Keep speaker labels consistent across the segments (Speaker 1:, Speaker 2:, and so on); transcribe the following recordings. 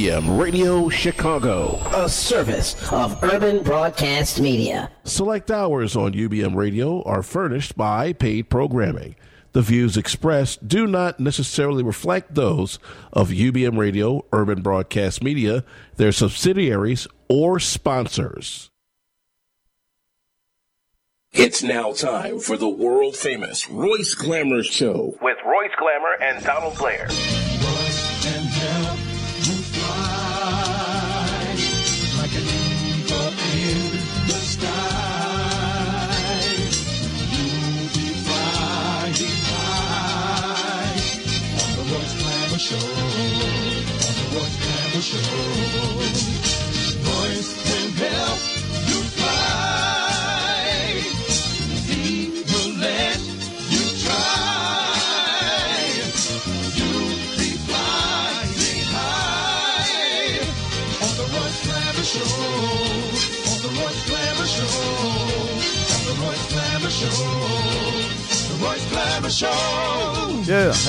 Speaker 1: UBM Radio Chicago,
Speaker 2: a service of Urban Broadcast Media.
Speaker 1: Select hours on UBM Radio are furnished by paid programming. The views expressed do not necessarily reflect those of UBM Radio, Urban Broadcast Media, their subsidiaries, or sponsors. It's now time for the world famous Royce Glamour Show
Speaker 3: with Royce Glamour and Donald Blair.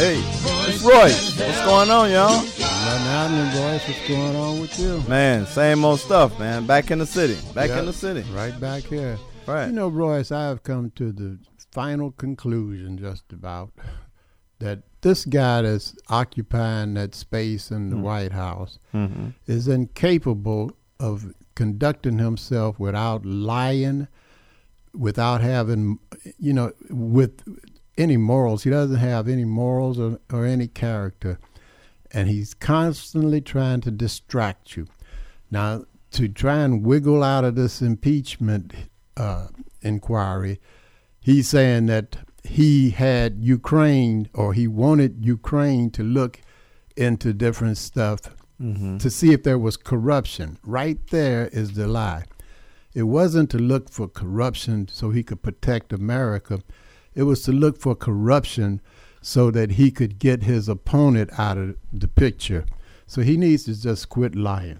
Speaker 4: Hey, it's Roy. What's going on, y'all?
Speaker 5: Nothing happening, Royce. What's going on with you?
Speaker 4: Man, same old stuff, man. Back in the city. Back
Speaker 5: Yep,
Speaker 4: in the city.
Speaker 5: Right back here.
Speaker 4: Right.
Speaker 5: You know, Royce, I have come to the final conclusion just about that this guy that's occupying that space in the White House
Speaker 4: Mhm.
Speaker 5: is incapable of conducting himself without lying, without having, you know, with any morals. He doesn't have any morals or, or any character. And he's constantly trying to distract you. Now, to try and wiggle out of this impeachment uh, inquiry, he's saying that he had Ukraine or he wanted Ukraine to look into different stuff to see if there was corruption. Right there is the lie. It wasn't to look for corruption so he could protect America. It was to look for corruption so that he could get his opponent out of the picture. So he needs to just quit lying.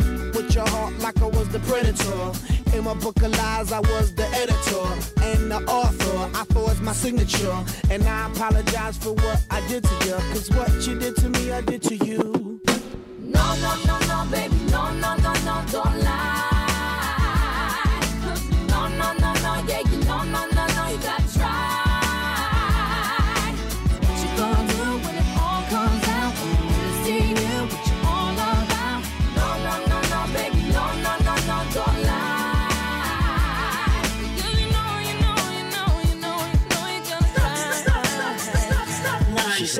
Speaker 6: With your heart like I was the predator. In my book of lies, I was the editor and the author. I forged my signature. And I apologize for what I did to you. Cause what you did to me, I did to you.
Speaker 7: No, no, no, no, baby, no, no, no, no, don't lie.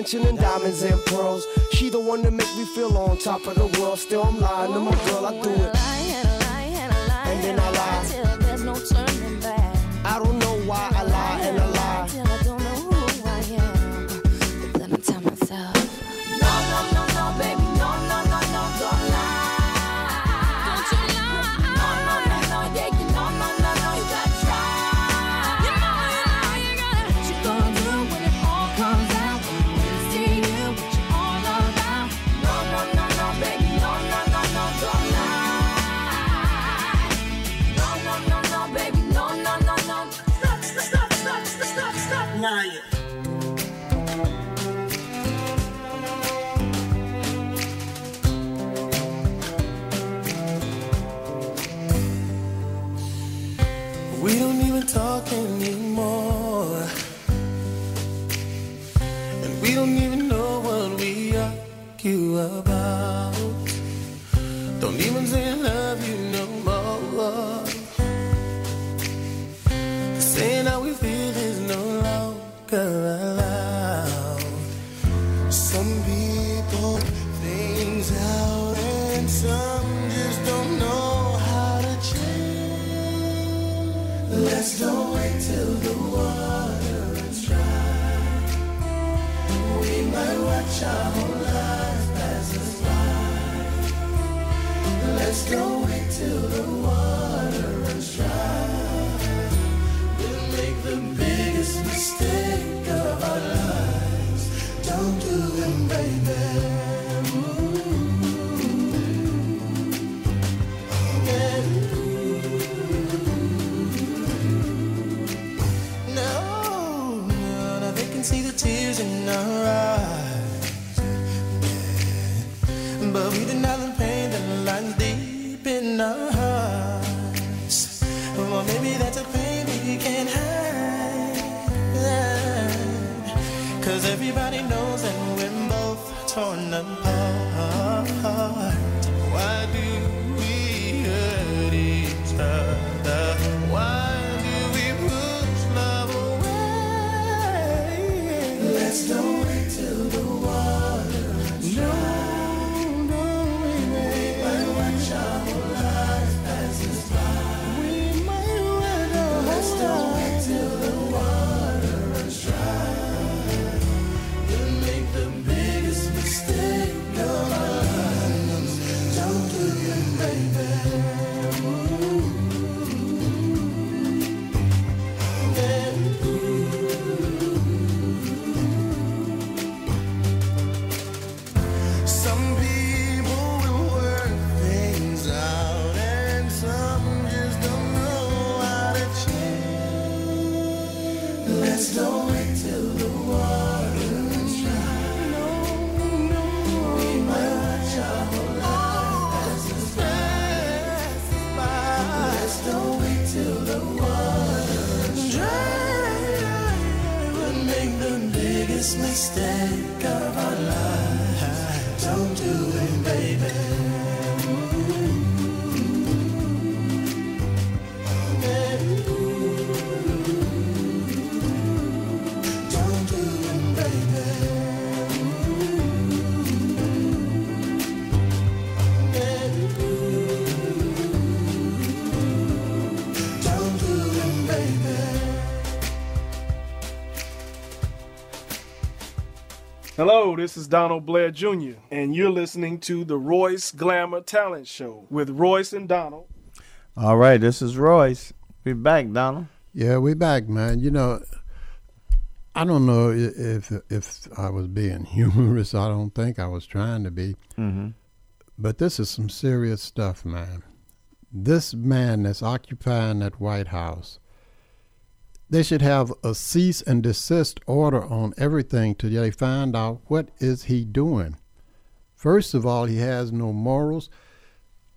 Speaker 8: attention and diamonds and pearls. She the one that make me feel on top of the world. Still, I'm lying to my girl, I do it. And then I lie.
Speaker 9: Some people
Speaker 10: Hello, this is Donald Blair Jr., and you're listening to the Royce Glamour Talent Show with Royce and Donald.
Speaker 4: All right, this is Royce. We back, Donald.
Speaker 5: Yeah, we back, man. You know, I don't know if if I was being humorous. I don't think I was trying to be.
Speaker 4: Mm-hmm.
Speaker 5: But this is some serious stuff, man. This man that's occupying that White House they should have a cease and desist order on everything till they find out what is he doing. First of all, he has no morals.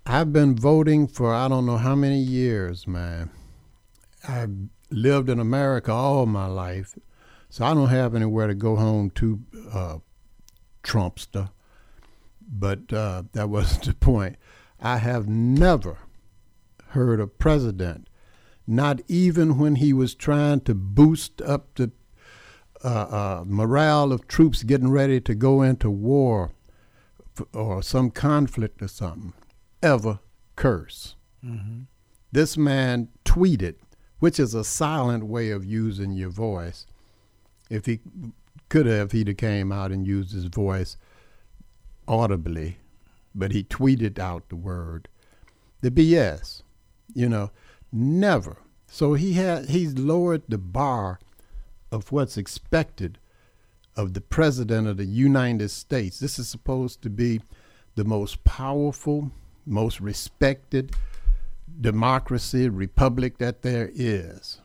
Speaker 5: I've been voting for I don't know how many years, man. I've lived in America all my life, so I don't have anywhere to go home to, uh, Trumpster. But uh, that wasn't the point. I have never heard a president not even when he was trying to boost up the uh, uh, morale of troops getting ready to go into war f- or some conflict or something, ever curse. This man tweeted, which is a silent way of using your voice. If he could have, he'd have came out and used his voice audibly, but he tweeted out the word. The BS, you know, never. So he had he's lowered the bar of what's expected of the president of the United States. This is supposed to be the most powerful, most respected democracy, republic that there is.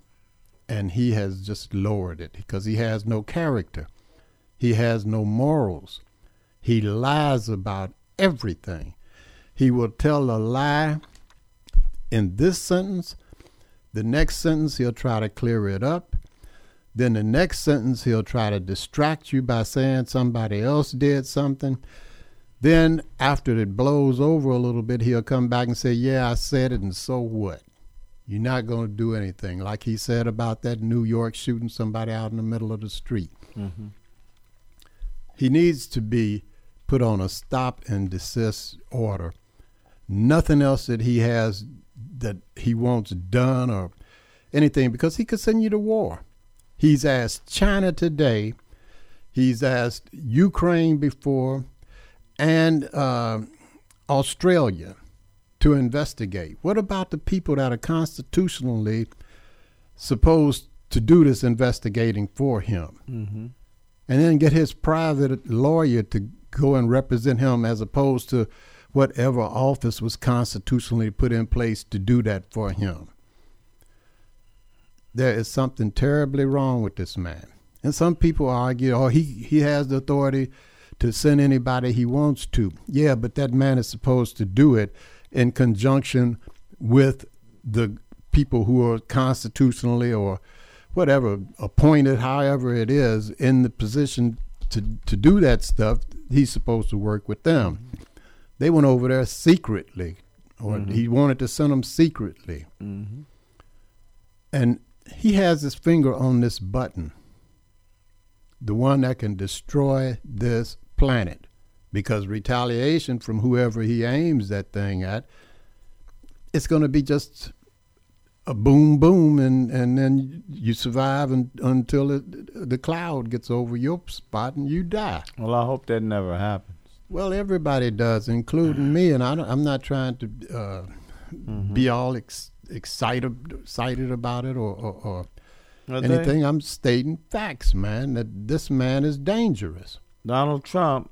Speaker 5: And he has just lowered it because he has no character. He has no morals. He lies about everything. He will tell a lie in this sentence. The next sentence, he'll try to clear it up. Then the next sentence, he'll try to distract you by saying somebody else did something. Then, after it blows over a little bit, he'll come back and say, Yeah, I said it, and so what? You're not going to do anything. Like he said about that New York shooting somebody out in the middle of the street. Mm-hmm. He needs to be put on a stop and desist order. Nothing else that he has that he wants done or anything because he could send you to war. He's asked China today, he's asked Ukraine before, and uh, Australia to investigate. What about the people that are constitutionally supposed to do this investigating for him?
Speaker 4: Mm-hmm.
Speaker 5: and then get his private lawyer to go and represent him as opposed to whatever office was constitutionally put in place to do that for him. There is something terribly wrong with this man. And some people argue, oh, he, he has the authority to send anybody he wants to. Yeah, but that man is supposed to do it in conjunction with the people who are constitutionally or whatever appointed, however it is, in the position to to do that stuff. He's supposed to work with them. They went over there secretly, or he wanted to send them secretly,
Speaker 4: Mm-hmm.
Speaker 5: and he has his finger on this button, the one that can destroy this planet, because retaliation from whoever he aims that thing at, it's going to be just a boom, boom, and and then you survive un, until it, the cloud gets over your spot and you die.
Speaker 4: Well, I hope that never happens.
Speaker 5: Well, everybody does, including me, and I don't, I'm not trying to uh, be all ex- excited excited about it or, or, or
Speaker 4: they-
Speaker 5: anything. I'm stating facts, man. That this man is dangerous.
Speaker 4: Donald Trump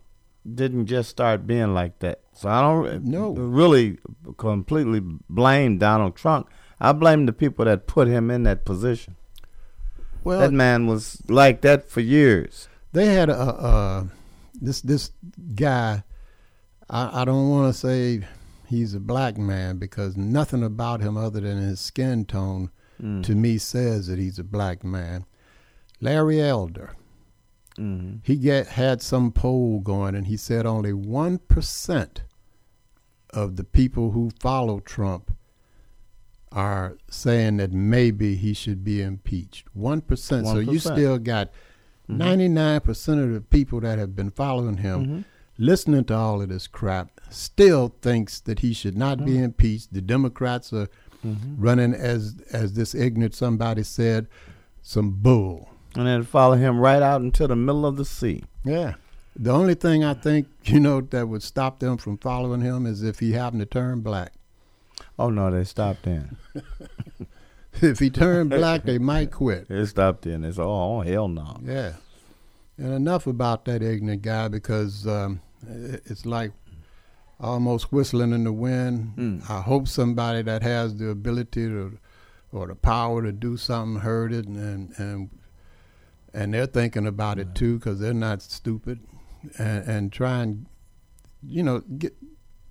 Speaker 4: didn't just start being like that. So I don't
Speaker 5: No.
Speaker 4: really completely blame Donald Trump. I blame the people that put him in that position.
Speaker 5: Well,
Speaker 4: that man was like that for years.
Speaker 5: they had a, a this this guy. I, I don't want to say he's a black man because nothing about him other than his skin tone
Speaker 4: Mm.
Speaker 5: to me says that he's a black man. Larry Elder.
Speaker 4: Mm-hmm.
Speaker 5: He get had some poll going, and he said only one percent of the people who follow Trump are saying that maybe he should be impeached. One percent. So you still got
Speaker 4: Mm-hmm.
Speaker 5: 99 percent of the people that have been following him,
Speaker 4: Mm-hmm.
Speaker 5: listening to all of this crap, still thinks that he should not be
Speaker 4: Mm-hmm.
Speaker 5: impeached. The Democrats are running as as this ignorant somebody said, some bull.
Speaker 4: And then follow him right out into the middle of the sea.
Speaker 5: Yeah. The only thing I think, you know, that would stop them from following him is if he happened to turn black.
Speaker 4: Oh no, they stopped then.
Speaker 5: If he turned black, they might quit.
Speaker 4: They stopped then. They said, "Oh hell no."
Speaker 5: Yeah. And enough about that ignorant guy because um, it's like almost whistling in the wind.
Speaker 4: Mm.
Speaker 5: I hope somebody that has the ability to or the power to do something heard it and and and they're thinking about it too because they're not stupid and and try and you know get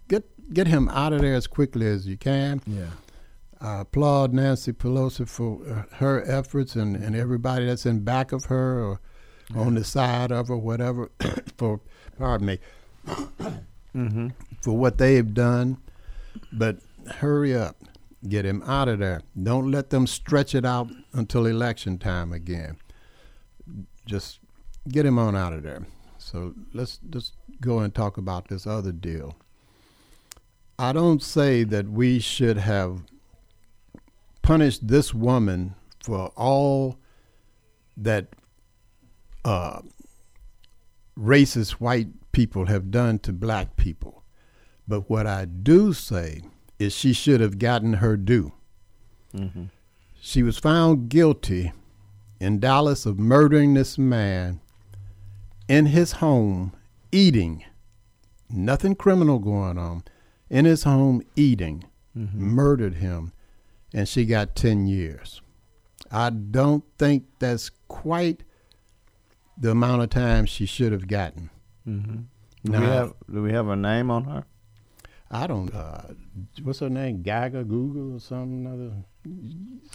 Speaker 5: get get him out of there as quickly as you can.
Speaker 4: Yeah.
Speaker 5: I applaud Nancy Pelosi for uh, her efforts and, and everybody that's in back of her or on the side of her, whatever, for pardon me,
Speaker 4: Mm-hmm.
Speaker 5: for what they've done. But hurry up. Get him out of there. Don't let them stretch it out until election time again. Just get him on out of there. So let's just go and talk about this other deal. I don't say that we should have punished this woman for all that uh, racist white people have done to black people. But what I do say is she should have gotten her due. She was found guilty in Dallas of murdering this man in his home, eating. Nothing criminal going on. In his home, eating. Murdered him. And she got 10 years. I don't think that's quite the amount of time she should have gotten.
Speaker 4: Mm-hmm. Do
Speaker 5: Now-
Speaker 4: we have Do we have a name on her?
Speaker 5: I don't. Uh, what's her name? Gaga Google or something other.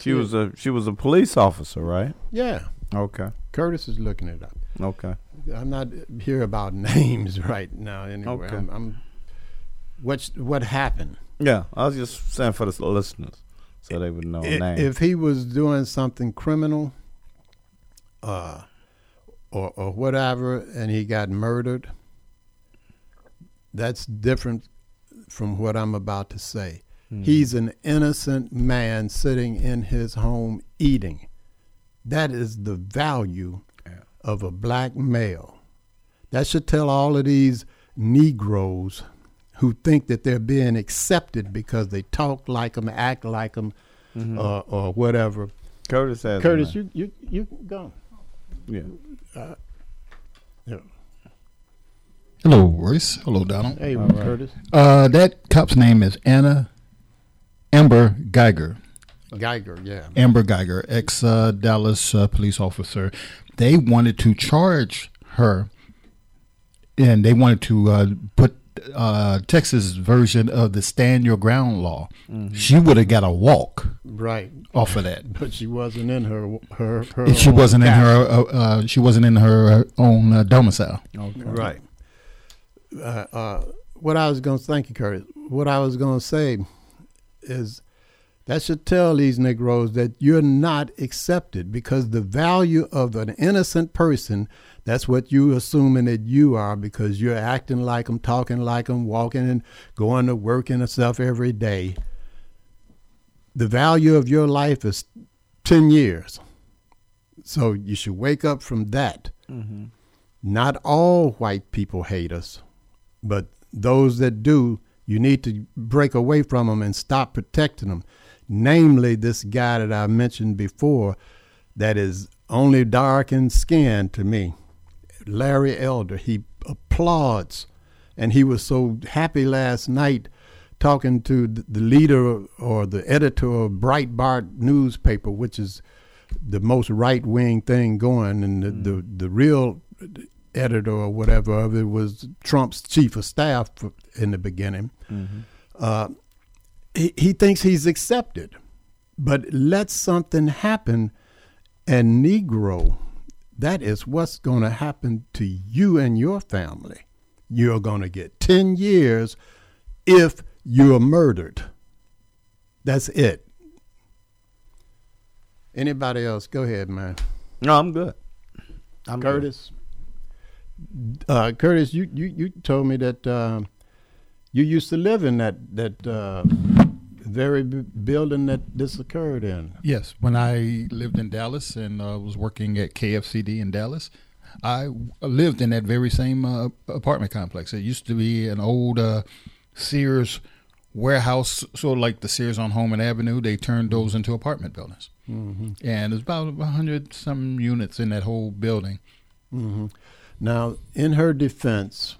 Speaker 4: She was a she was a police officer, right?
Speaker 5: Yeah,
Speaker 4: Okay.
Speaker 5: Curtis is looking it up.
Speaker 4: Okay.
Speaker 5: I'm not here about names right now. Anyway,
Speaker 4: Okay.
Speaker 5: I'm, I'm. What's what happened?
Speaker 4: Yeah, I was just saying for the listeners, so they would know a
Speaker 5: I-
Speaker 4: name.
Speaker 5: If he was doing something criminal, uh, or or whatever, and he got murdered, that's different from what I'm about to say. He's an innocent man sitting in his home eating. That is the value of a black male. That should tell all of these Negroes who think that they're being accepted because they talk like them, act like them, uh, or whatever.
Speaker 4: Curtis has
Speaker 5: Curtis,
Speaker 4: name.
Speaker 5: you you you go.
Speaker 4: yeah.
Speaker 5: Yeah.
Speaker 11: Hello, Royce. Hello, Donald.
Speaker 5: Hey,
Speaker 4: All right.
Speaker 5: Curtis.
Speaker 11: Uh, that cop's name is Anna Amber Geiger.
Speaker 5: Geiger, yeah.
Speaker 11: Amber Geiger, ex uh, Dallas uh, police officer. They wanted to charge her, and they wanted to uh, put uh, Texas version of the stand your ground law. She would have got a walk
Speaker 5: Right.
Speaker 11: off of that.
Speaker 5: But she wasn't in her her her.
Speaker 11: And she wasn't in her. Uh, uh, she wasn't in her own uh, domicile.
Speaker 5: Right. Uh, uh, what I was going to thank you, Curtis. What I was going to say is that should tell these Negroes that you're not accepted because the value of an innocent person. That's what you assuming that you are because you're acting like them, talking like them, walking and going to work and stuff every day. The value of your life is ten years, so you should wake up from that. Mm-hmm. Not all white people hate us, but those that do, you need to break away from them and stop protecting them. Namely, this guy that I mentioned before, that is only dark in skin to me, Larry Elder. He applauds, and he was so happy last night talking to the leader or the editor of Breitbart newspaper, which is the most right wing thing going, and the, the the real editor or whatever of it was Trump's chief of staff in the beginning. Uh, he, he thinks he's accepted, but let something happen, and Negro, that is what's going to happen to you and your family. You're going to get ten years if you're murdered. That's it. Anybody else? Go ahead, man.
Speaker 4: No, I'm good. I'm good.
Speaker 5: Curtis. Uh, Curtis, you, you, you told me that uh, you used to live in that that uh, very b- building that this occurred in.
Speaker 11: Yes, when I lived in Dallas and uh, was working at KFCD in Dallas, I w- lived in that very same uh, apartment complex. It used to be an old uh, Sears warehouse, sort of like the Sears on Homan Avenue. They turned those into apartment buildings,
Speaker 5: Mm-hmm.
Speaker 11: and there's about a hundred some units in that whole building.
Speaker 5: Mm-hmm. Now, in her defense,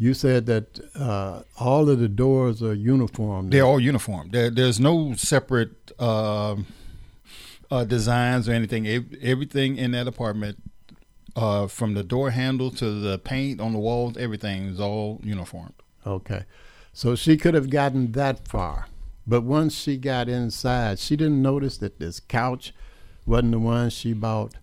Speaker 5: you said that uh, all of the doors are uniform.
Speaker 11: They're all uniform. There, there's no separate um uh, designs or anything. Everything in that apartment, uh, from the door handle to the paint on the walls, everything is all uniform.
Speaker 5: Okay. So she could have gotten that far. But once she got inside, she didn't notice that this couch wasn't the one she bought.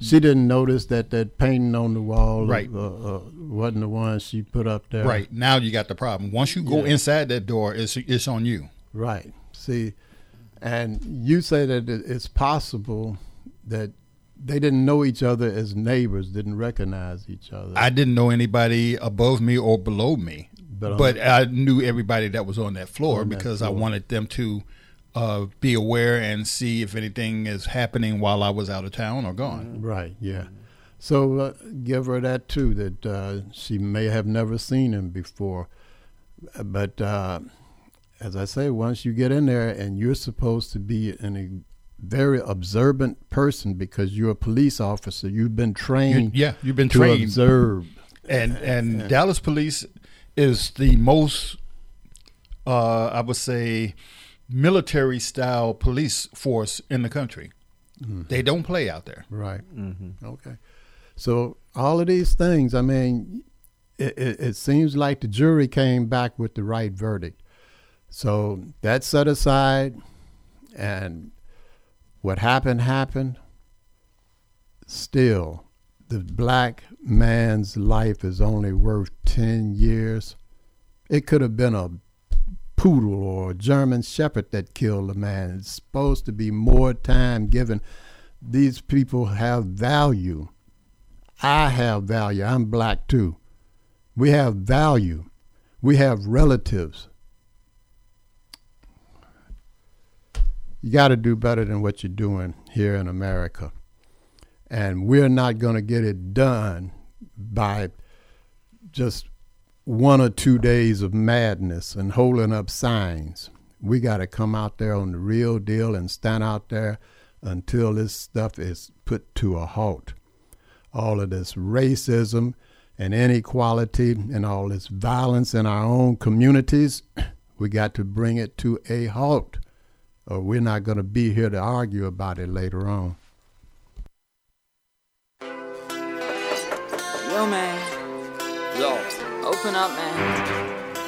Speaker 5: She didn't notice that that painting on the wall
Speaker 11: Right.
Speaker 5: uh, uh, wasn't the one she put up there.
Speaker 11: Right now, you got the problem. Once you go
Speaker 5: Yeah.
Speaker 11: inside that door, it's it's on you.
Speaker 5: Right. See, and you say that it's possible that they didn't know each other as neighbors, didn't recognize each other.
Speaker 11: I didn't know anybody above me or below me,
Speaker 5: But
Speaker 11: but, I knew everybody that was on that floor
Speaker 5: On that
Speaker 11: because I wanted them to uh, be aware and see if anything is happening while I was out of town or gone.
Speaker 5: Right, yeah. So uh, give her that too, that uh, she may have never seen him before. But uh, as I say, once you get in there and you're supposed to be an, a very observant person because you're a police officer, you've been
Speaker 11: You-
Speaker 5: trained
Speaker 11: yeah, you've been
Speaker 5: to
Speaker 11: trained.
Speaker 5: observe.
Speaker 11: and and Dallas police is the most, uh, I would say, military style police force in the country. Mm-hmm. They don't play out there.
Speaker 5: Right. Mm-hmm. Okay. So all of these things, I mean, it, it, it seems like the jury came back with the right verdict. So that set aside, and what happened happened. Still, the black man's life is only worth ten years. It could have been a poodle or German shepherd that killed a man. It's supposed to be more time given. These people have value. I have value. I'm black too. We have value. We have relatives. You got to do better than what you're doing here in America. And we're not going to get it done by just one or two days of madness and holding up signs. We got to come out there on the real deal and stand out there until this stuff is put to a halt. All of this racism and inequality and all this violence in our own communities, we got to bring it to a halt, or we're not going to be here to argue about it later on.
Speaker 12: Yo, man.
Speaker 13: Yo,
Speaker 12: Open up, man.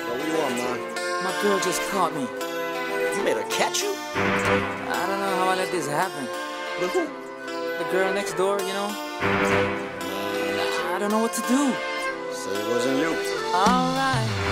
Speaker 13: what you want, man?
Speaker 12: My girl just caught me.
Speaker 13: You made her catch you?
Speaker 12: I don't know how I let this happen.
Speaker 13: But who?
Speaker 12: The girl next door, you know? I don't know what to do.
Speaker 13: Say it wasn't you.
Speaker 12: Alright.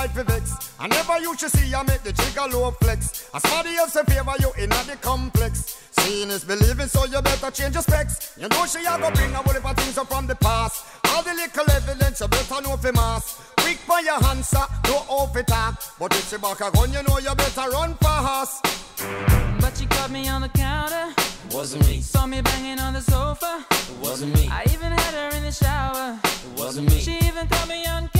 Speaker 14: right for vex. I never you should see I make the trigger low flex. As somebody else in favor you in the complex. Seeing is believing, so you better change your specs. You know she a go bring a whole heap of things up from the past. All the little evidence you better know for mass. Quick for your answer, no off it talk. But if she back a gun, you know you better run fast.
Speaker 12: But she caught me on the counter.
Speaker 13: Wasn't me.
Speaker 12: Saw me banging on the sofa.
Speaker 13: Wasn't me.
Speaker 12: I even had her in the shower.
Speaker 13: Wasn't me.
Speaker 12: She even caught me on camera.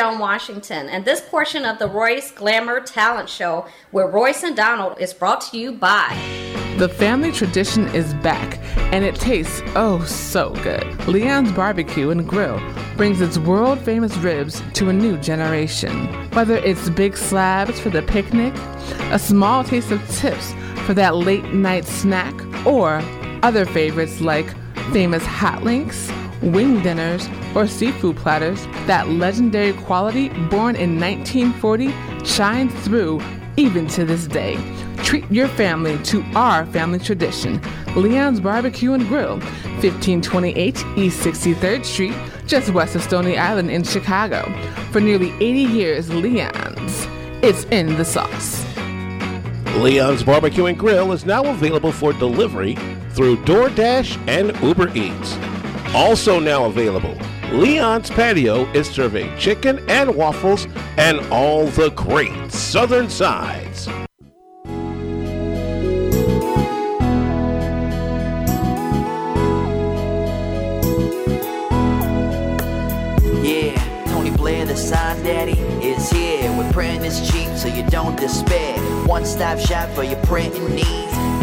Speaker 15: Joan Washington, and this portion of the Royce Glamour Talent Show with Royce and Donald is brought to you by.
Speaker 16: The family tradition is back, and it tastes oh so good. Leon's Barbecue and Grill brings its world famous ribs to a new generation. Whether it's big slabs for the picnic, a small taste of tips for that late night snack, or other favorites like famous hot links, wing dinners, or seafood platters, that legendary quality born in 1940 shines through even to this day. Treat your family to our family tradition. Leon's Barbecue and Grill, 1528 East 63rd Street, just west of Stony Island in Chicago. For nearly 80 years, Leon's. It's in the sauce.
Speaker 1: Leon's Barbecue and Grill is now available for delivery through DoorDash and Uber Eats. Also now available, Leon's Patio is serving chicken and waffles and all the great southern sides.
Speaker 17: Yeah, Tony Blair the Sign Daddy is here. With printing is cheap, so you don't despair. One stop shop for your printing needs.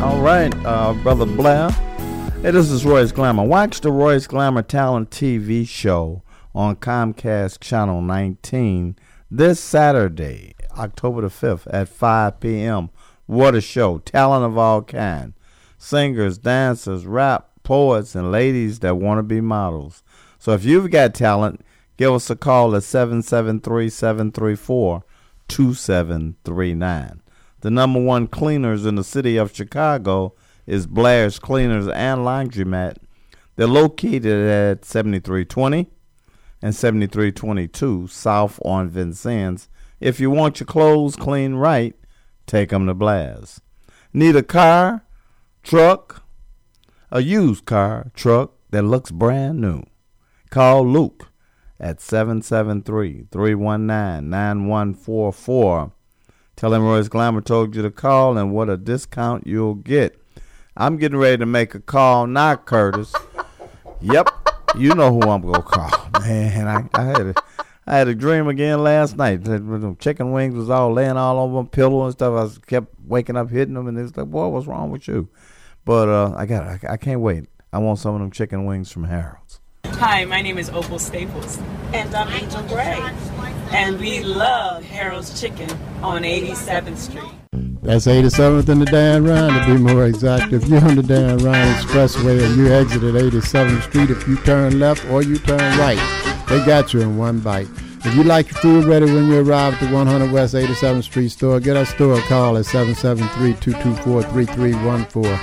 Speaker 4: all right, uh, brother Blair. Hey, this is Royce Glamour. Watch the Royce Glamour Talent TV show on Comcast Channel 19 this Saturday, October the 5th at 5 p.m. What a show! Talent of all kind, singers, dancers, rap, poets, and ladies that want to be models. So if you've got talent, give us a call at 773-734-2739. The number one cleaners in the city of Chicago is Blair's Cleaners and Laundromat. They're located at 7320 and 7322 South on Vincennes. If you want your clothes clean right, take 'em to Blair's. Need a car, truck, a used car, truck that looks brand new? Call Luke at 773-319-9144. Tell him Royce Glamour told you to call and what a discount you'll get. I'm getting ready to make a call now, Curtis. yep, you know who I'm gonna call, man. I, I had a, I had a dream again last night. The- the Chicken wings was all laying all over my pillow and stuff. I was kept waking up hitting them, and it's like, boy, what's wrong with you? But uh, I got, I, I can't wait. I want some of them chicken wings from Harold's.
Speaker 18: Hi, my name is Opal Staples. And I'm Angel Gray. And we love Harold's Chicken on 87th Street.
Speaker 5: That's 87th and the Dan Ryan to be more exact. If you're on the Dan Ryan Expressway and you exit at 87th Street, if you turn left or you turn right, they got you in one bite. If you like your food ready when you arrive at the 100 West 87th Street store, get our store a call at 773-224-3314.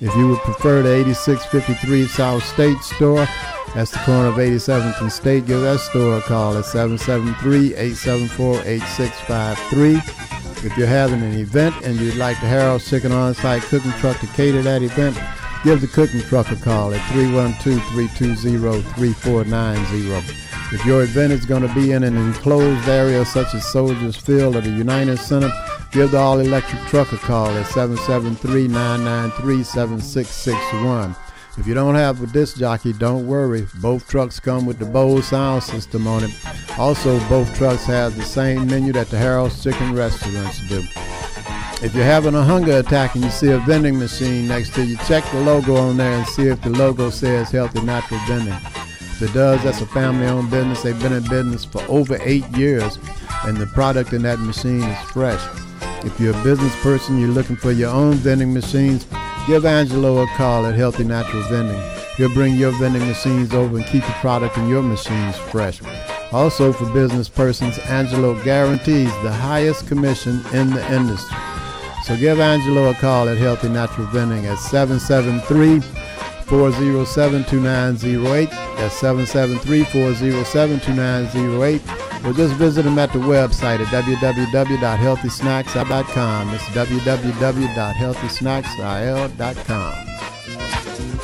Speaker 5: If you would prefer the 8653 South State store, that's the corner of 87th and State, give that store a call at 773-874-8653. If you're having an event and you'd like the Harold's Chicken On-Site Cooking Truck to cater that event, give the cooking truck a call at 312-320-3490. If your event is going to be in an enclosed area such as Soldiers Field or the United Center, give the All Electric Truck a call at 773-993-7661. If you don't have a disc jockey, don't worry. Both trucks come with the Bose sound system on it. Also, both trucks have the same menu that the Harold's Chicken restaurants do. If you're having a hunger attack and you see a vending machine next to you, check the logo on there and see if the logo says Healthy Natural Vending. If it does, that's a family-owned business. They've been in business for over eight years, and the product in that machine is fresh. If you're a business person, you're looking for your own vending machines, give Angelo a call at Healthy Natural Vending. He'll bring your vending machines over and keep the product in your machines fresh. Also, for business persons, Angelo guarantees the highest commission in the industry. So give Angelo a call at Healthy Natural Vending at 773 407 2908. That's 773 407 2908. Or just visit them at the website at www.healthysnacksil.com. It's www.healthysnacksil.com.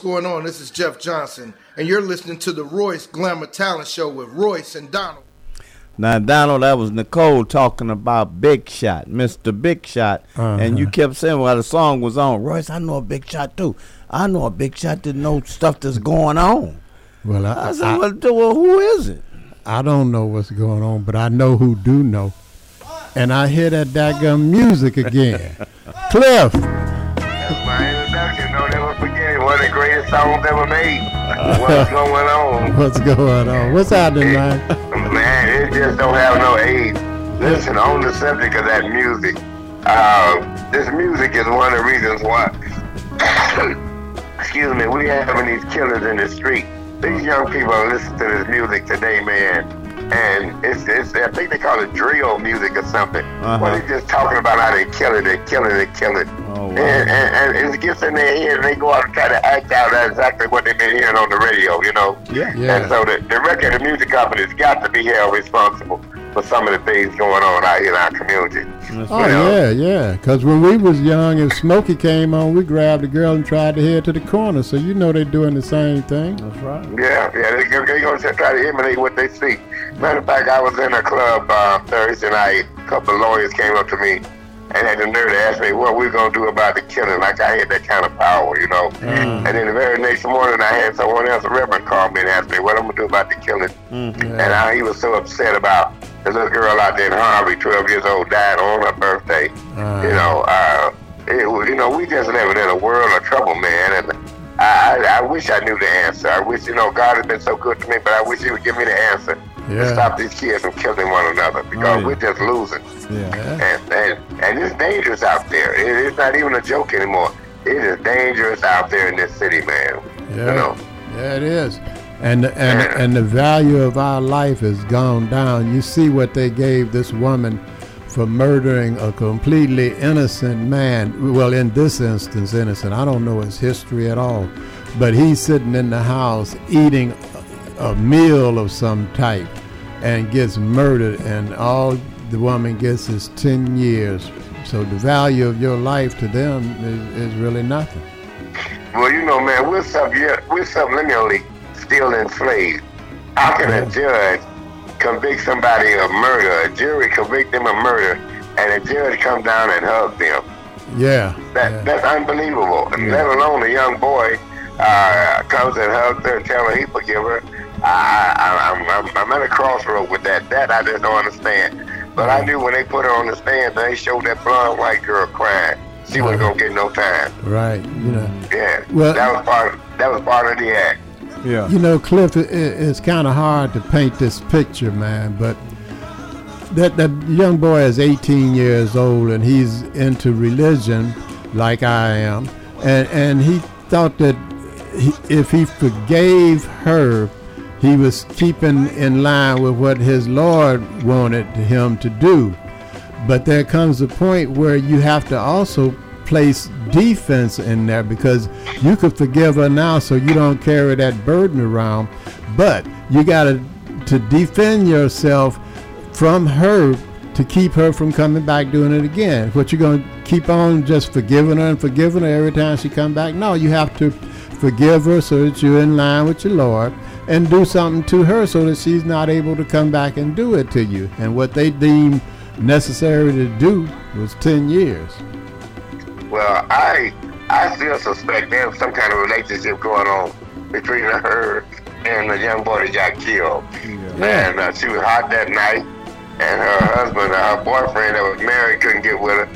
Speaker 19: going on? This is Jeff Johnson, and you're listening to the Royce Glamour Talent Show with Royce and Donald.
Speaker 4: Now, Donald, that was Nicole talking about Big Shot, Mr. Big Shot. And you
Speaker 5: Uh-huh.
Speaker 4: kept saying while the song was on, Royce, I know a Big Shot too. I know a Big Shot that know stuff that's going on.
Speaker 5: Well, I,
Speaker 4: I said,
Speaker 5: I,
Speaker 4: well, d- well, who is it?
Speaker 5: I don't know what's going on, but I know who do know. And I hear that daggum music again. Cliff.
Speaker 20: One of the greatest songs ever made. What's going on?
Speaker 5: What's going on? What's happening, man?
Speaker 20: Man, it just don't have no age. Listen, on the subject of that music, uh, this music is one of the reasons why, excuse me, we having these killers in the street. These young people listen to this music today, man. And it's, it's I think they call it drill music or something.
Speaker 4: Uh-huh.
Speaker 20: Where they just talking about how they kill it, they kill it, they kill it.
Speaker 4: Oh, wow.
Speaker 20: and, and, and it gets in their head and they go out and try to act out exactly what they've been hearing on the radio, you know?
Speaker 4: Yeah. yeah.
Speaker 20: And so the, the record and music companies got to be held responsible for some of the things going on out here in our community.
Speaker 5: Oh yeah, yeah. Because when we was young, if Smokey came on, we grabbed the girl and tried to head to the corner. So you know they're doing the same thing.
Speaker 4: That's right.
Speaker 20: Yeah, yeah, they, they're going to try to emulate what they see. Matter of fact, I was in a club uh, Thursday night. A couple of lawyers came up to me and had the nerve to ask me what we're going to do about the killing. Like I had that kind of power, you know.
Speaker 4: Mm.
Speaker 20: And then the very next morning, I had someone else, a reverend, call me and ask me what I'm going to do about the killing.
Speaker 4: Mm-hmm.
Speaker 20: And how he was so upset about the little girl out there in Harvey, 12 years old, died on her birthday.
Speaker 5: Uh,
Speaker 20: You know, uh, it, you know, we just living in a world of trouble, man. And I, I, I wish I knew the answer. I wish, you know, God has been so good to me, but I wish He would give me the answer to stop these kids from killing one another because
Speaker 5: Oh, yeah.
Speaker 20: we're just losing.
Speaker 5: Yeah.
Speaker 20: And, and and it's dangerous out there. It, it's not even a joke anymore. It is dangerous out there in this city, man.
Speaker 5: Yeah.
Speaker 20: You know.
Speaker 5: Yeah, it is. And and and the value of our life has gone down. You see what they gave this woman for murdering a completely innocent man. Well, in this instance, innocent. I don't know his history at all, but he's sitting in the house eating a, meal of some type and gets murdered, and all the woman gets is ten years. So the value of your life to them is, is really nothing.
Speaker 20: Well, you know, man, we're sub we're subliminally still enslaved. How can a judge convict somebody of murder, a jury convict them of murder, and a judge come down and hug them?
Speaker 5: Yeah.
Speaker 20: That that's unbelievable. And let alone a young boy uh, comes and hugs her and tell her he forgive her. I, I, I'm, I'm, I'm at a crossroad with that. That I just don't understand. But I knew when they put her on the stand, they showed that blonde white girl crying. She wasn't gonna get no time.
Speaker 5: Right. You know.
Speaker 20: Yeah,
Speaker 5: Well-
Speaker 20: that was part. Of, that was part of the act.
Speaker 4: Yeah.
Speaker 5: You know, Cliff, it, it- it's kind of hard to paint this picture, man. But that that young boy is 18 years old and he's into religion, like I am, and and he thought that he, if he forgave her, he was keeping in line with what his Lord wanted him to do. But there comes a point where you have to also place defense in there because you could forgive her now so you don't carry that burden around. But you got to to defend yourself from her to keep her from coming back doing it again. What you're going to keep on just forgiving her and forgiving her every time she come back? No, you have to forgive her so that you're in line with your Lord and do something to her so that she's not able to come back and do it to you. And what they deemed necessary to do was 10 years.
Speaker 20: Well, I I still suspect there's some kind of relationship going on between her and the young boy that got killed. And uh, she was hot that night, and her husband, uh, her boyfriend that was married, couldn't get with her.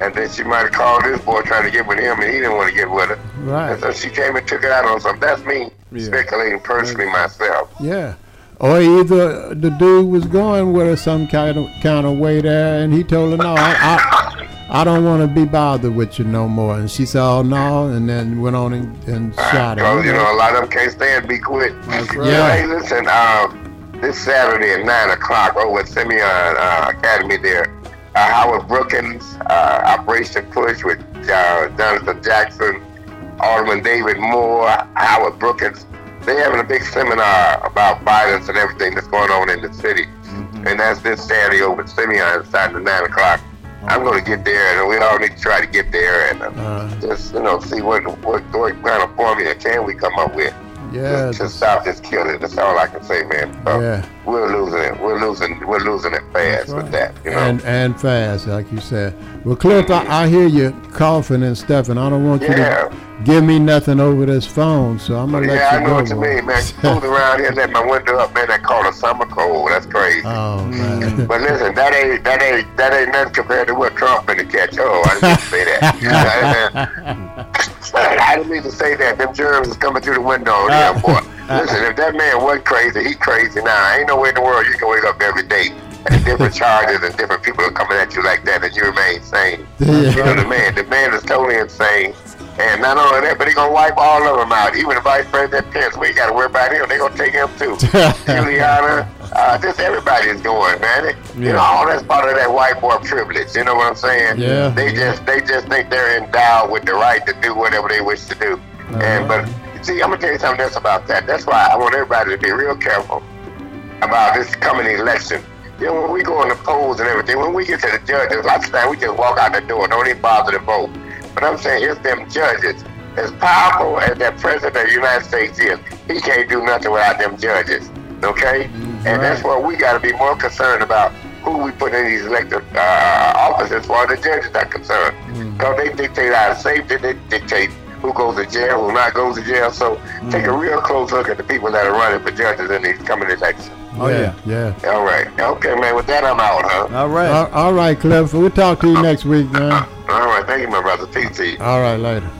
Speaker 20: And then she might have called this boy trying to get with him, and he didn't want to get with her.
Speaker 5: Right.
Speaker 20: And so she came and took it out on something. That's me
Speaker 5: Yeah.
Speaker 20: speculating personally myself.
Speaker 5: Yeah. Or either the dude was going with her some kind of kind of way there, and he told her, "No, I, I, I don't want to be bothered with you no more." And she said, "Oh no," and then went on and, and shot her.
Speaker 20: Because, you know, a lot of them can't stand be quit.
Speaker 5: That's right.
Speaker 20: know, hey, listen, um, this Saturday at 9 o'clock over at Simeon uh, Academy there, uh, Howard Brookins, uh, Operation Push with uh, Jonathan Jackson, Alderman David Moore, Howard Brookins, they're having a big seminar about violence and everything that's going on in the city. And that's this Saturday over at Simeon starting at 9 o'clock. I'm going to get there, and we all need to try to get there and uh,
Speaker 5: Uh,
Speaker 20: just you know see what what what kind of formula can we come up with
Speaker 5: yeah,
Speaker 20: to stop this killing. It. That's all I can say, man. So
Speaker 5: yeah.
Speaker 20: We're losing it. We're losing. We're losing it fast with that. You know.
Speaker 5: And and fast, like you said. Well, Cliff, I, I hear you coughing and stuff, and I don't want you to give me nothing over this phone, so I'm gonna let
Speaker 20: yeah, I
Speaker 5: you
Speaker 20: know
Speaker 5: go.
Speaker 20: what you
Speaker 5: boy.
Speaker 20: mean, man. Moving around here, let my window up, man. That called a summer cold. That's crazy.
Speaker 5: Oh man. Mm.
Speaker 20: But listen, that ain't that ain't that ain't nothing compared to what Trump finna catch. Oh, I didn't say that. I didn't mean to say that. Them germs is coming through the window. Uh, yeah, boy. Uh, Listen, if that man was crazy, he crazy now. Ain't no way in the world you can wake up every day and different charges and different people are coming at you like that and you remain sane. You know the man, the man is totally insane. And not only that, but he gonna wipe all of them out. Even the vice president Pence, we ain't gotta worry about him. They gonna take him too. Giuliani, uh, just everybody is going, man. It- You know, all that's part of that white boy privilege. You know what I'm saying?
Speaker 5: Yeah.
Speaker 20: They just they just think they're endowed with the right to do whatever they wish to do. And but see, I'm gonna tell you something else about that. That's why I want everybody to be real careful about this coming election. You know, when we go in the polls and everything, when we get to the judges, lots of times we just walk out the door, don't even bother to vote. But I'm saying it's them judges. As powerful as that president of the United States is, he can't do nothing without them judges. Okay? And that's what we got to be more concerned about who we put in these elected uh, offices as the judges are concerned. Because they dictate our safety, they dictate who goes to jail, who not goes to jail. So take a real close look at the people that are running for judges in these coming elections.
Speaker 5: Oh yeah, yeah.
Speaker 20: All right. Okay, man. With that, I'm out, huh?
Speaker 4: All right.
Speaker 5: All, all right, Cliff. We'll talk to you next week, man.
Speaker 20: All right. Thank you, my brother. Peace to.
Speaker 5: All right, later.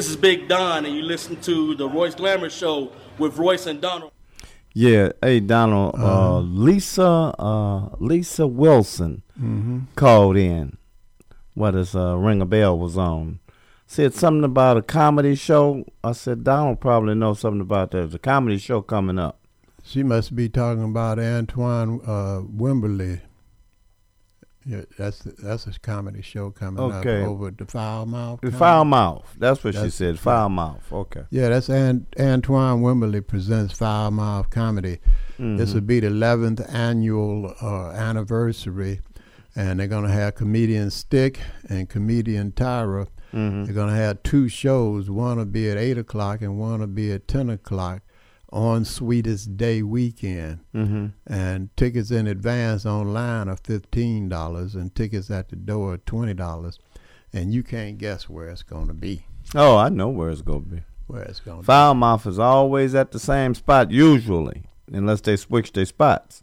Speaker 21: This is Big Don, and you listen to the Royce Glamour Show with Royce and Donald.
Speaker 4: Yeah, hey Donald, uh, Lisa, uh, Lisa Wilson
Speaker 5: Mhm.
Speaker 4: called in. What is uh, Ring a Bell was on? Said something about a comedy show. I said Donald probably knows something about that. There's a comedy show coming up.
Speaker 5: She must be talking about Antoine uh, Wimberly. Yeah, that's that's a comedy show coming
Speaker 4: Okay.
Speaker 5: up over at the Foul Mouth.
Speaker 4: The. Foul Mouth. That's what she said. Foul Mouth. Okay.
Speaker 5: Yeah, that's An- Antoine Wimberly presents Foul Mouth Comedy. This
Speaker 4: Mhm.
Speaker 5: will be the 11th annual uh, anniversary, and they're going to have comedian Stick and comedian Tyra.
Speaker 4: Mhm.
Speaker 5: They're going to have two shows. One will be at 8 o'clock and one will be at 10 o'clock on Sweetest Day weekend.
Speaker 4: Mhm.
Speaker 5: And tickets in advance online are $15, and tickets at the door are $20. And you can't guess where it's going to be.
Speaker 4: Oh, I know where it's gonna be.
Speaker 5: Where it's gonna be.
Speaker 4: Mouth is always at the same spot usually, unless they switch their spots.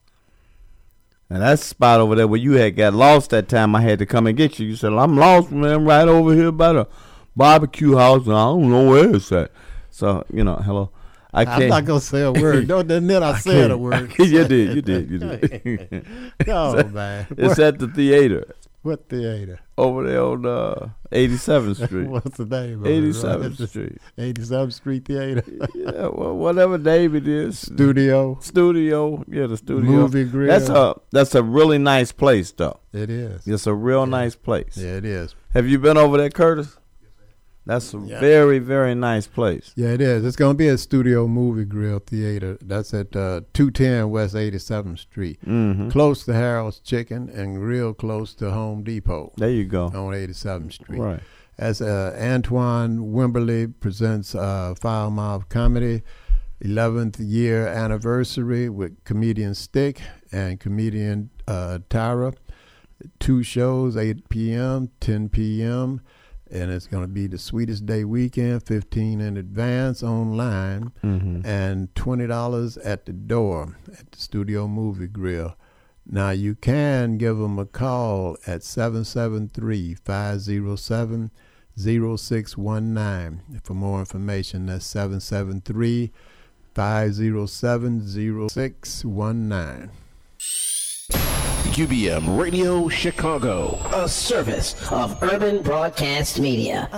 Speaker 4: And that spot over there where you had got lost that time, I had to come and get you. You said, "I'm lost, man, right over here by the barbecue house, and I don't know where it's at." So you know, hello. I can't.
Speaker 5: I'm
Speaker 4: can't.
Speaker 5: gonna say a word. No, then I said
Speaker 4: can't.
Speaker 5: a word.
Speaker 4: you did. You did. You did.
Speaker 5: No,
Speaker 4: It's at-
Speaker 5: man.
Speaker 4: It's at the theater.
Speaker 5: What theater?
Speaker 4: Over there on uh, 87th Street.
Speaker 5: What's the name? of it, right?
Speaker 4: 87th Street.
Speaker 5: 87th Street Theater.
Speaker 4: yeah, well, whatever name it is.
Speaker 5: Studio.
Speaker 4: Studio. Yeah, the studio.
Speaker 5: Movie grill.
Speaker 4: That's a that's a really nice place, though.
Speaker 5: It is.
Speaker 4: It's a real nice place.
Speaker 5: Yeah, it is.
Speaker 4: Have you been over there, Curtis? That's a
Speaker 5: Yeah.
Speaker 4: very very nice place.
Speaker 5: Yeah, it is. It's going to be a Studio Movie Grill Theater. That's at uh, 210 West 87th Street.
Speaker 4: Mhm.
Speaker 5: Close to Harold's Chicken and real close to Home Depot.
Speaker 4: There you go.
Speaker 5: On 87th Street.
Speaker 4: Right.
Speaker 5: As uh, Antoine Wimberly presents uh, Foul Mouth Comedy, 11th year anniversary with comedian Stick and comedian uh, Tyra. Two shows, 8 p.m., 10 p.m., and it's going to be the Sweetest Day weekend, 15 in advance online,
Speaker 4: Mhm.
Speaker 5: and $20 at the door at the Studio Movie Grill. Now you can give them a call at 773-507-0619. For more information, that's 773-507-0619.
Speaker 1: UBM Radio Chicago.
Speaker 2: A service of Urban Broadcast Media.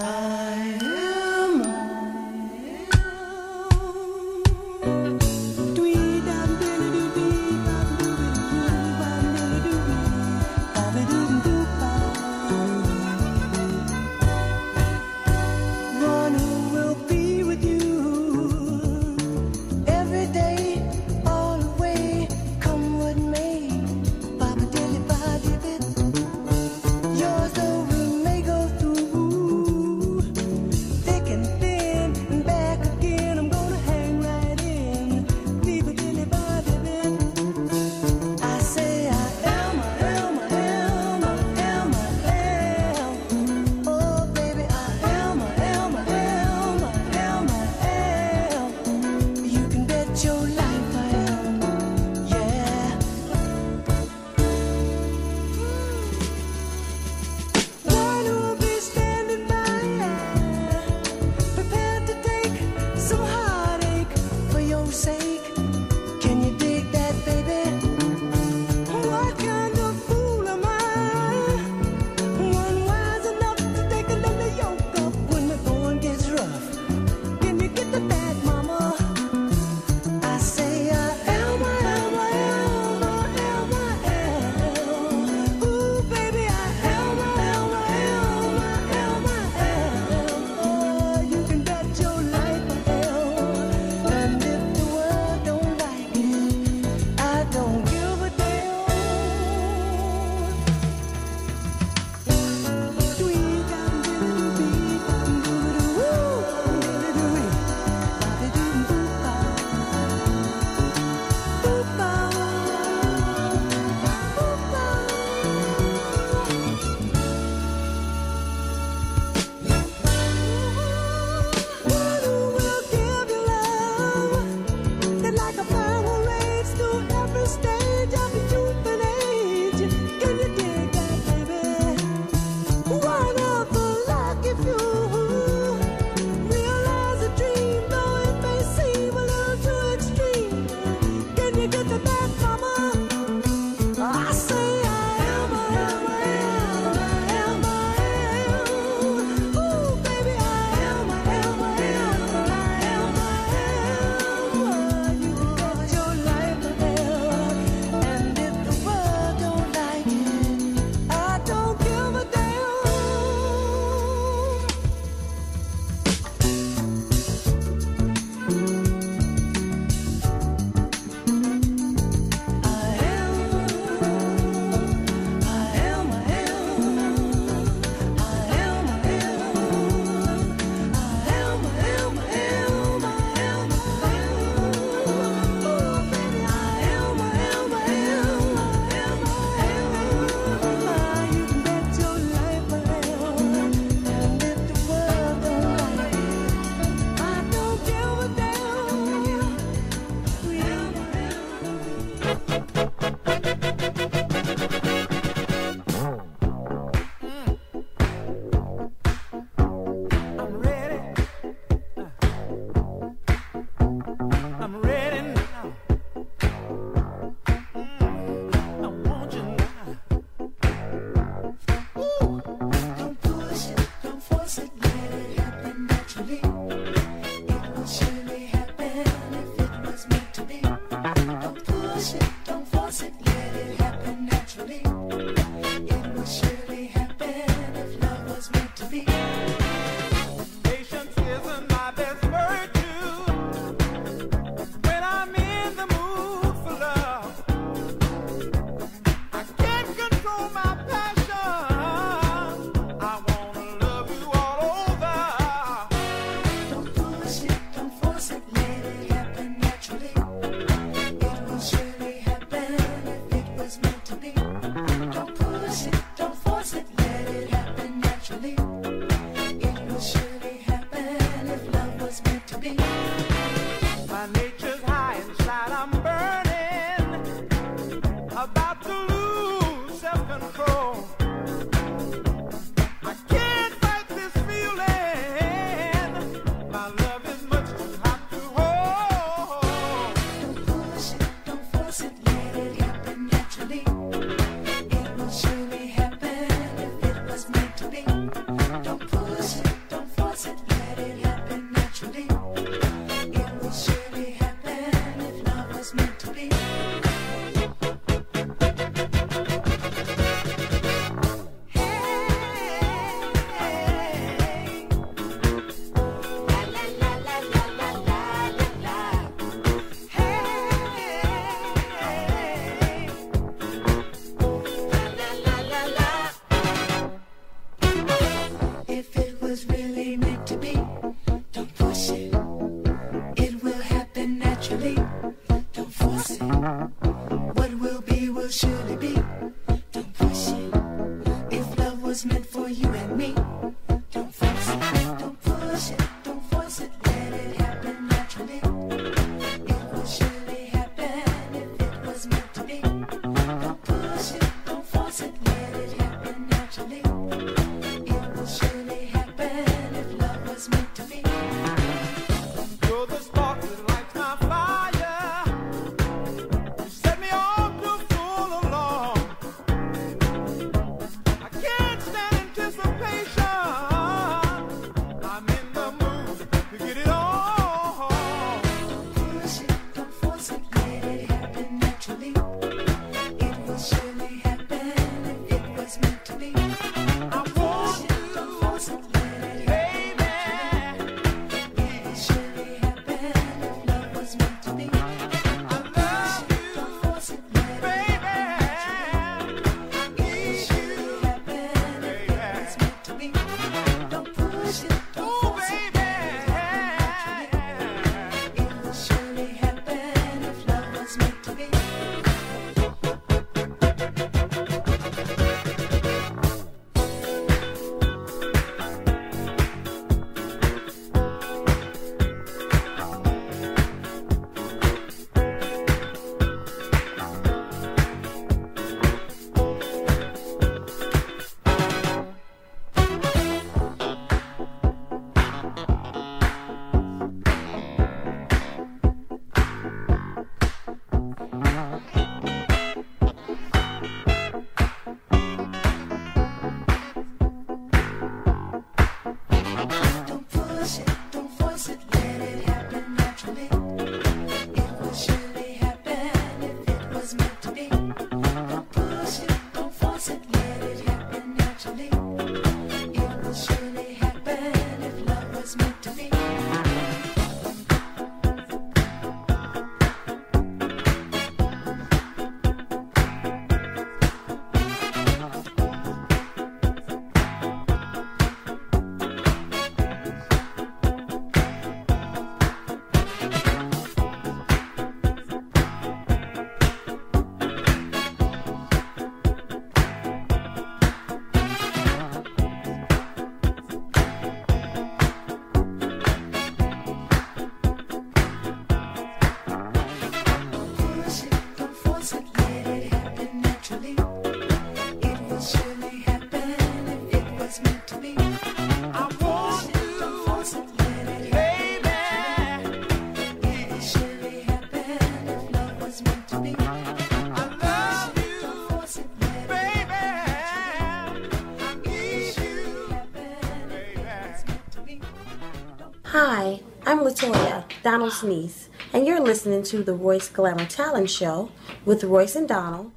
Speaker 22: Latoya, Donald's niece, and you're listening to the Royce Glamour Talent Show with Royce and Donald.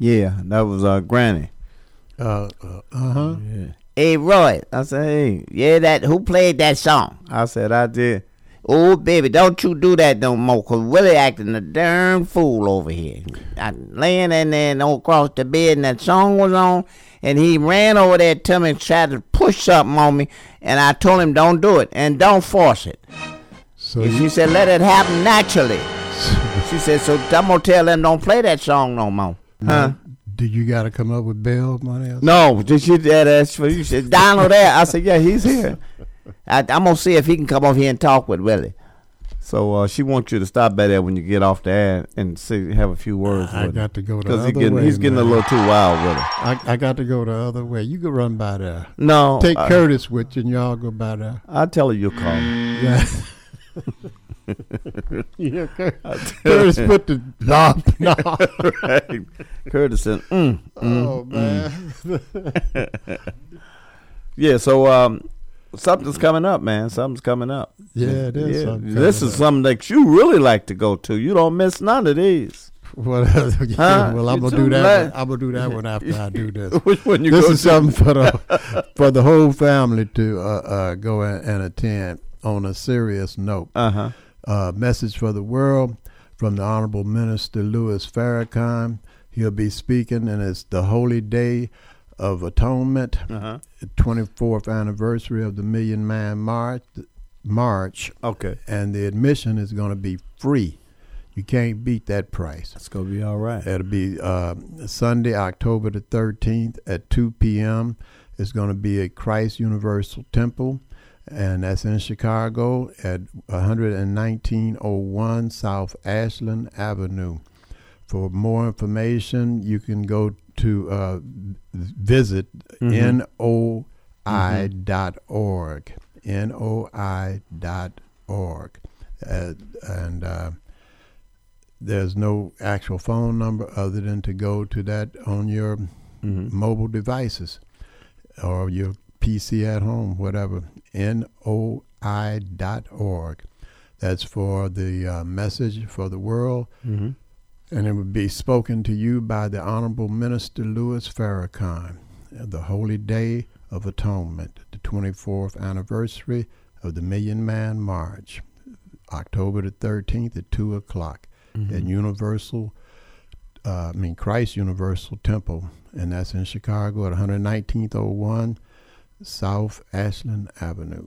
Speaker 4: Yeah, that was our uh, Granny.
Speaker 5: Uh huh.
Speaker 4: Yeah.
Speaker 23: Hey Roy, I said, hey, yeah, that who played that song?
Speaker 4: I said I did. Oh baby, don't you do that no more, cause Willie acting a darn fool over here. I laying in there and across the bed, and that song was on, and he ran over there to me and tried to push something on me, and I told him don't do it and don't force it.
Speaker 5: So
Speaker 4: she said, let it happen naturally. she said, so I'm to tell them don't play that song no more. Huh?
Speaker 5: Did you got to come up with bail money?
Speaker 4: No, did she did ask for you? Said Donald there. I said, yeah, he's here. I, I'm gonna see if he can come over here and talk with Willie. So uh, she wants you to stop by there when you get off the air and see, have a few words.
Speaker 5: I
Speaker 4: with
Speaker 5: got to go the
Speaker 4: because
Speaker 5: other
Speaker 4: getting
Speaker 5: way,
Speaker 4: he's getting a little too wild with it.
Speaker 5: I, I got to go the other way. You can run by there.
Speaker 4: No,
Speaker 5: Take
Speaker 4: I-
Speaker 5: Curtis with you and y'all go by there.
Speaker 4: I'll tell her you'll call.
Speaker 5: Yeah,
Speaker 4: I'll
Speaker 5: Curtis put the knob. knob.
Speaker 4: right. Curtis said, mm, mm,
Speaker 5: Oh,
Speaker 4: mm. yeah, so um, something's coming up, man. Something's coming up.
Speaker 5: Yeah, it is something
Speaker 4: This is
Speaker 5: up.
Speaker 4: something that you really like to go to. You don't miss none of these.
Speaker 5: Well, yeah,
Speaker 4: Huh?
Speaker 5: well, I'm gonna do that. One. I'm gonna do that one after I do this.
Speaker 4: Which one you
Speaker 5: This is
Speaker 4: do?
Speaker 5: something for the for the whole family to uh, uh, go and attend. On a serious note,
Speaker 4: Uh-huh.
Speaker 5: uh, message for the world from the Honorable Minister Louis Farrakhan. He'll be speaking, and it's the Holy Day of Atonement,
Speaker 4: Uh-huh.
Speaker 5: 24th anniversary of the Million Man March. March.
Speaker 4: Okay.
Speaker 5: And the admission is going to be free. You can't beat that price.
Speaker 4: It's going to be all right.
Speaker 5: It'll be uh, Sunday, October the 13th at 2 p.m. It's going to be at Christ Universal Temple, and that's in Chicago at 11901 South Ashland Avenue. For more information, you can go to uh, visit
Speaker 4: Mhm.
Speaker 5: noi dot org. noi dot org. Uh, and uh, there's no actual phone number other than to go to that on your
Speaker 4: Mhm.
Speaker 5: mobile devices or your PC at home, whatever. NOI dot org. That's for the uh, message for the world.
Speaker 4: Mhm.
Speaker 5: And it would be spoken to you by the Honorable Minister Louis Farrakhan. The Holy Day of Atonement, the 24th anniversary of the Million Man March, October the 13th at 2 o'clock at
Speaker 4: Mhm.
Speaker 5: Universal, uh, I mean Christ Universal Temple, and that's in Chicago at 11901 South Ashland Avenue.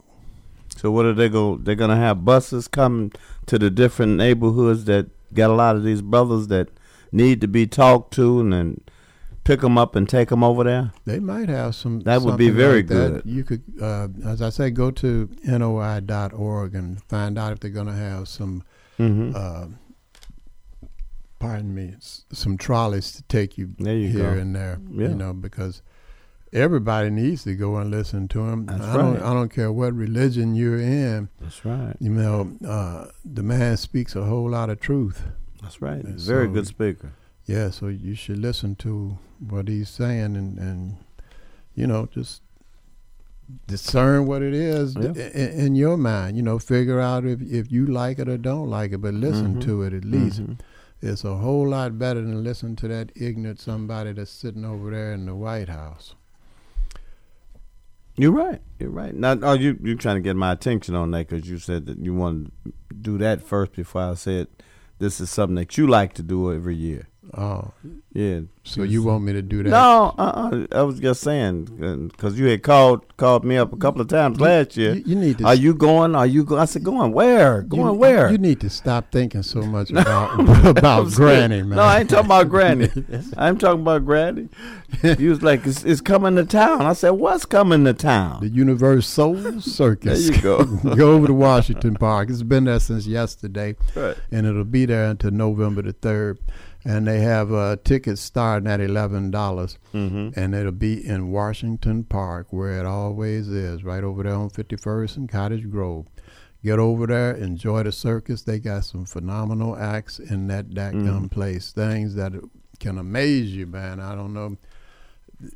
Speaker 4: So what are they go? They're gonna have buses come to the different neighborhoods that got a lot of these brothers that need to be talked to, and then pick them up and take them over there.
Speaker 5: They might have some.
Speaker 4: That would be very
Speaker 5: like that.
Speaker 4: good.
Speaker 5: You could, uh, as I say, go to noi.org and find out if they're going to have some.
Speaker 4: Mhm.
Speaker 5: Uh, pardon me, some trolleys to take you,
Speaker 4: you
Speaker 5: here
Speaker 4: go.
Speaker 5: and there.
Speaker 4: Yeah.
Speaker 5: You know, because everybody needs to go and listen to him.
Speaker 4: That's
Speaker 5: I don't. I don't care what religion you're in.
Speaker 4: That's right.
Speaker 5: You know, uh, the man speaks a whole lot of truth.
Speaker 4: That's right.
Speaker 5: And
Speaker 4: Very
Speaker 5: so-
Speaker 4: good speaker.
Speaker 5: Yeah, so you should listen to what he's saying and, and you know, just discern what it is
Speaker 4: Yeah.
Speaker 5: in, in your mind. You know, figure out if, if you like it or don't like it, but listen
Speaker 4: Mhm.
Speaker 5: to it at least.
Speaker 4: Mhm.
Speaker 5: It's a whole lot better than listen to that ignorant somebody that's sitting over there in the White House.
Speaker 4: You're right. You're right. Now, are oh, you you trying to get my attention on that because you said that you want to do that first before I said this is something that you like to do every year.
Speaker 5: Oh,
Speaker 4: yeah.
Speaker 5: So you want me to do that?
Speaker 4: No, uh, uh I was just saying because you had called called me up a couple of times last year.
Speaker 5: you- you need to
Speaker 4: Are you going? Are you going? I said, going where? Going
Speaker 5: you,
Speaker 4: where?
Speaker 5: You need to stop thinking so much about about Granny, man.
Speaker 4: No, I ain't talking about Granny. I'm talking about Granny. He was like, it's, it's coming to town. I said, what's coming to town?
Speaker 5: The Universal Circus.
Speaker 4: There you go.
Speaker 5: go over to Washington Park. It's been there since yesterday,
Speaker 4: Right.
Speaker 5: and it'll be there until November the third. And they have uh, tickets starting at eleven dollars,
Speaker 4: Mhm.
Speaker 5: and it'll be in Washington Park, where it always is, right over there on Fifty First and Cottage Grove. Get over there, enjoy the circus. They got some phenomenal acts in that dadgum
Speaker 4: Mhm.
Speaker 5: place. Things that can amaze you, man. I don't know.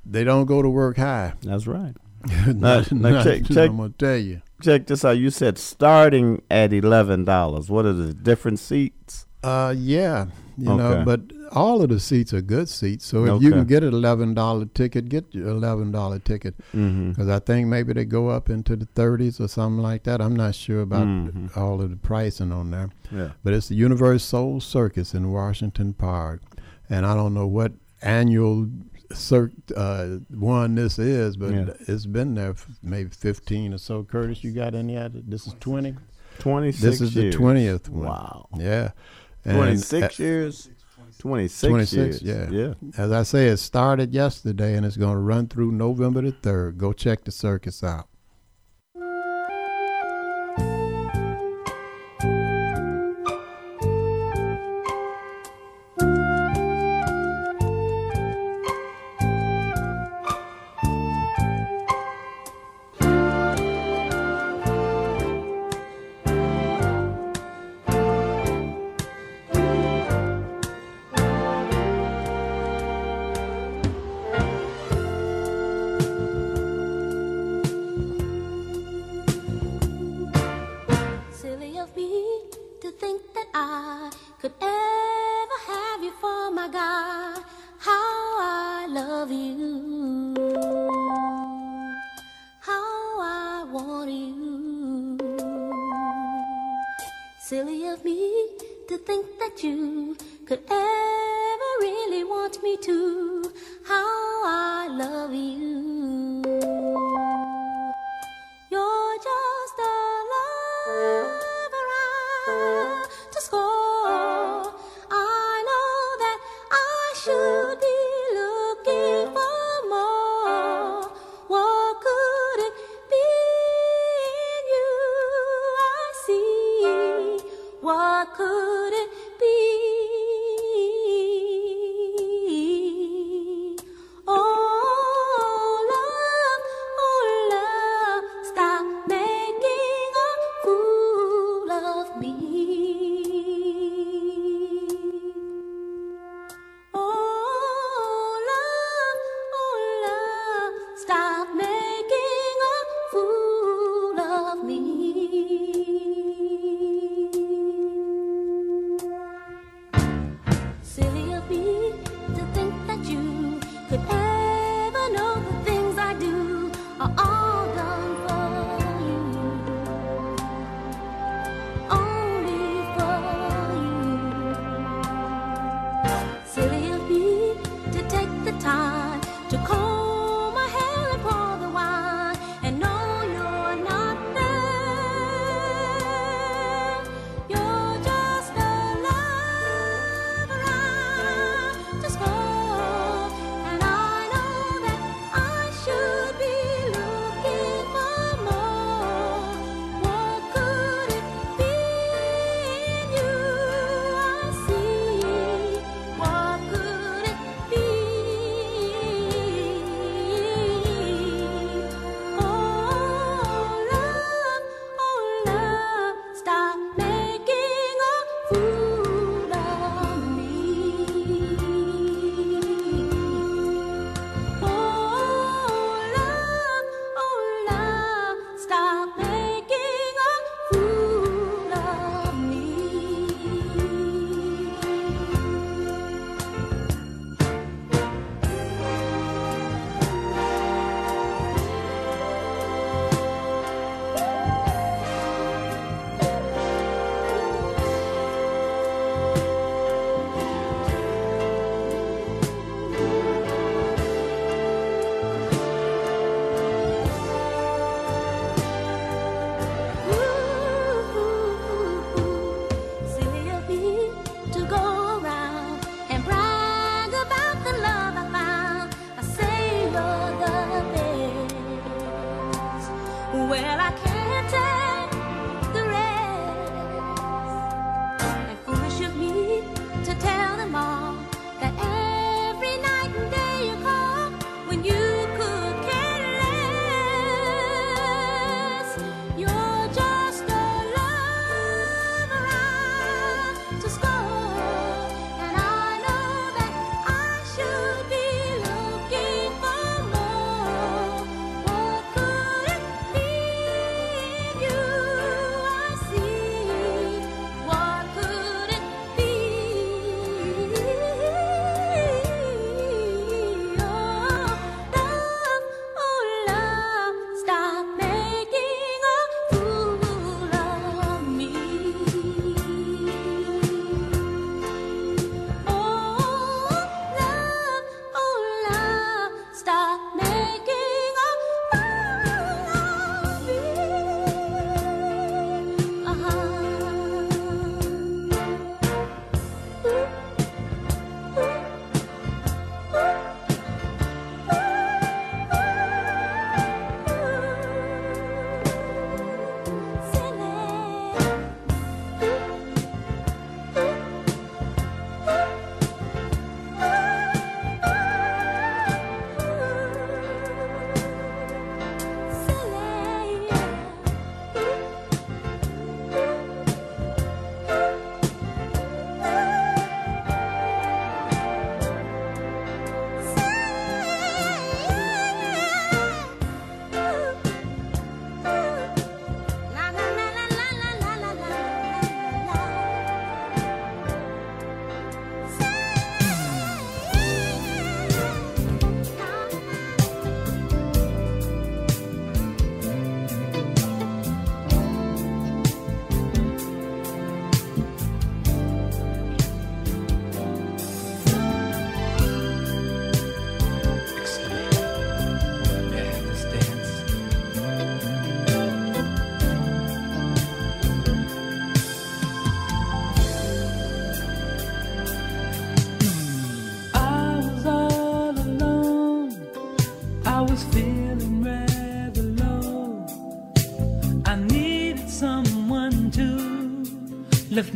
Speaker 5: They don't go to work high.
Speaker 4: That's right.
Speaker 5: Now-
Speaker 4: now
Speaker 5: now
Speaker 4: check, check,
Speaker 5: I'm gonna tell you.
Speaker 4: Check this out. You said starting at eleven dollars. What are the different seats?
Speaker 5: Uh, yeah,
Speaker 7: You know, but all of the seats are good seats. So if you can get an eleven dollar ticket, get your eleven dollar ticket. Because I think maybe they go up into the thirties or something like that. I'm not sure about
Speaker 4: Mhm.
Speaker 7: all of the pricing on there.
Speaker 4: Yeah.
Speaker 7: But it's the Universal Soul Circus in Washington Park, and I don't know what annual cir- uh, one this is, but
Speaker 4: Yeah.
Speaker 7: it's been there maybe fifteen or so. Curtis, you got any other? This is twenty.
Speaker 4: 26
Speaker 7: This is
Speaker 4: years.
Speaker 7: the twentieth one.
Speaker 4: Wow.
Speaker 7: Yeah. And,
Speaker 4: 26
Speaker 7: uh,
Speaker 4: years? 26,
Speaker 7: 26,
Speaker 4: years.
Speaker 7: yeah.
Speaker 4: Yeah.
Speaker 7: As I say, it started yesterday and it's going to run through November the 3rd. Go check the circus out.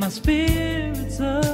Speaker 24: My
Speaker 25: spirits up.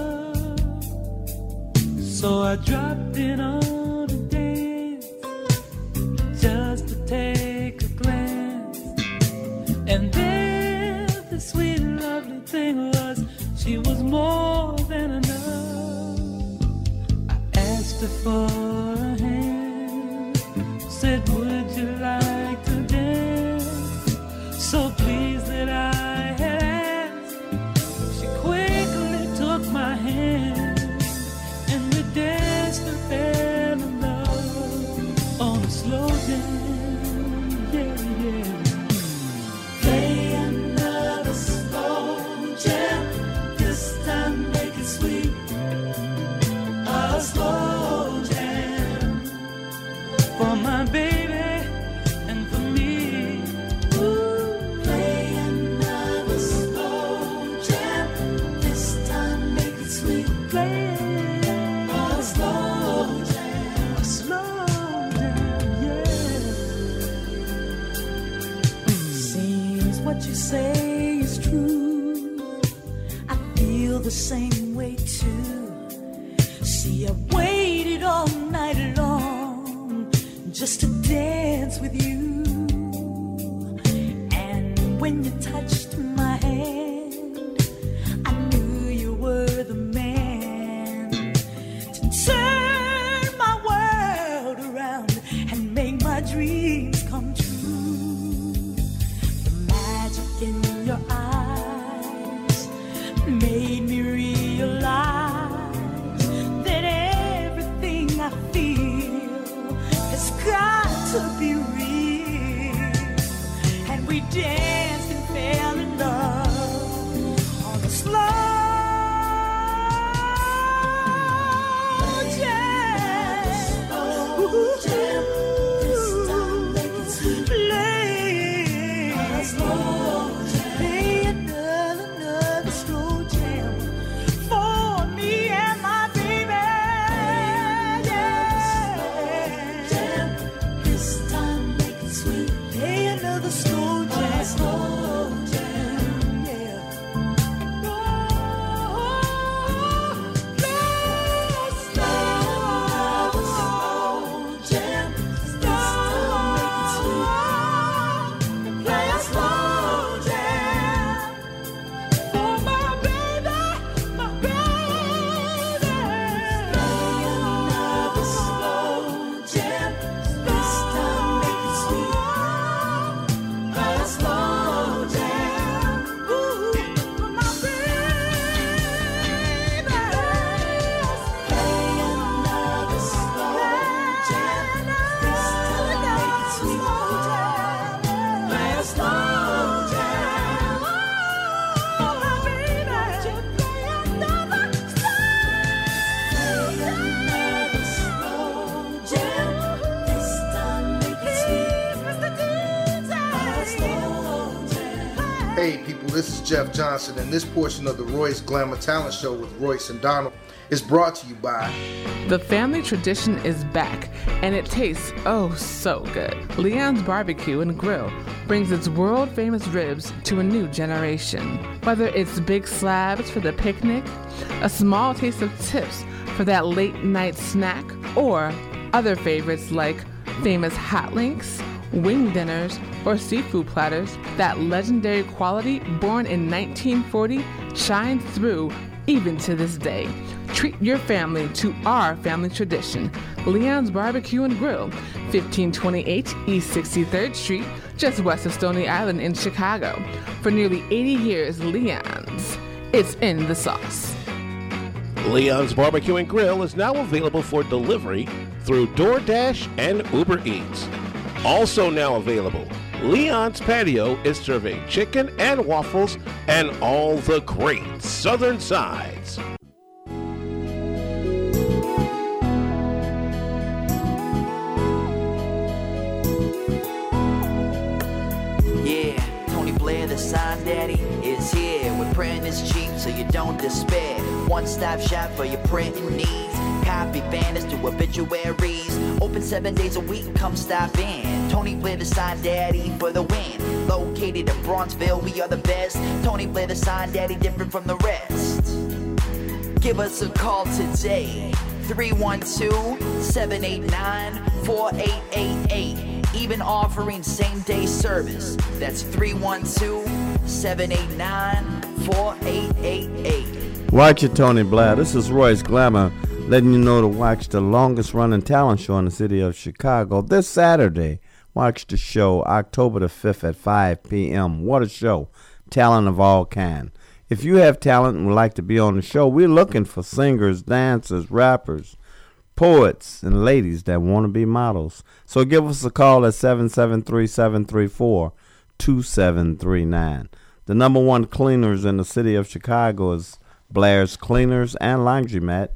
Speaker 19: Jeff Johnson, and this portion of the Royce Glamour Talent Show with Royce and Donald is brought to you by
Speaker 16: The family tradition is back, and it tastes oh so good. Leon's Barbecue and Grill brings its world famous ribs to a new generation. Whether it's big slabs for the picnic, a small taste of tips for that late night snack, or other favorites like famous hot links, wing dinners, or seafood platters, that legendary quality born in 1940 shines through even to this day. Treat your family to our family tradition. Leon's Barbecue and Grill, 1528 East 63rd Street, just west of Stony Island in Chicago. For nearly 80 years, Leon's. It's in the sauce.
Speaker 1: Leon's Barbecue and Grill is now available for delivery through DoorDash and Uber Eats. Also now available, Leon's Patio is serving chicken and waffles and all the great southern sides.
Speaker 17: Yeah, Tony Blair, the sign daddy, is here. With printing is cheap, so you don't despair. One stop shop for your printing needs. Copy banners to obituaries. Open seven days a week, come stop in. Tony Blair, the sign daddy for the win. Located in Bronzeville, we are the best. Tony Blair, the sign daddy, different from the rest. Give us a call today. 312 789 4888. Even offering same day service. That's 312 789 4888.
Speaker 4: Watch it, Tony Blair. This is Royce Glamour letting you know to watch the longest running talent show in the city of Chicago this Saturday. Watch the show October the 5th at 5 p.m. What a show! Talent of all kind. If you have talent and would like to be on the show, we're looking for singers, dancers, rappers, poets, and ladies that want to be models. So give us a call at 773 734 2739. The number one cleaners in the city of Chicago is Blair's Cleaners and Laundromat.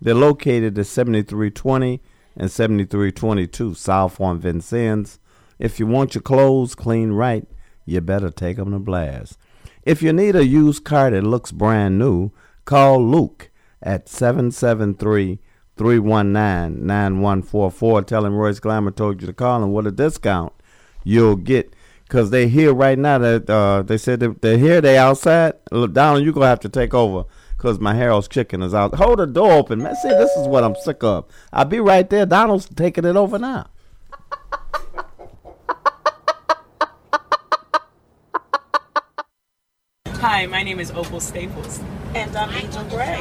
Speaker 4: They're located at 7320 and 7322 South on Vincennes. If you want your clothes clean right, you better take 'em to Blair's. If you need a used car that looks brand new, call Luke at 773 319 9144. Tell him Royce Glamour told you to call him. What a discount you'll get. Because they here right now that uh, they said they're here, they outside. Look, Donald, you're going to have to take over because my Harold's chicken is out. Hold the door open, man. See, this is what I'm sick of. I'll be right there. Donald's taking it over now.
Speaker 18: Hi, my name is Opal Staples, and I'm Angel Gray,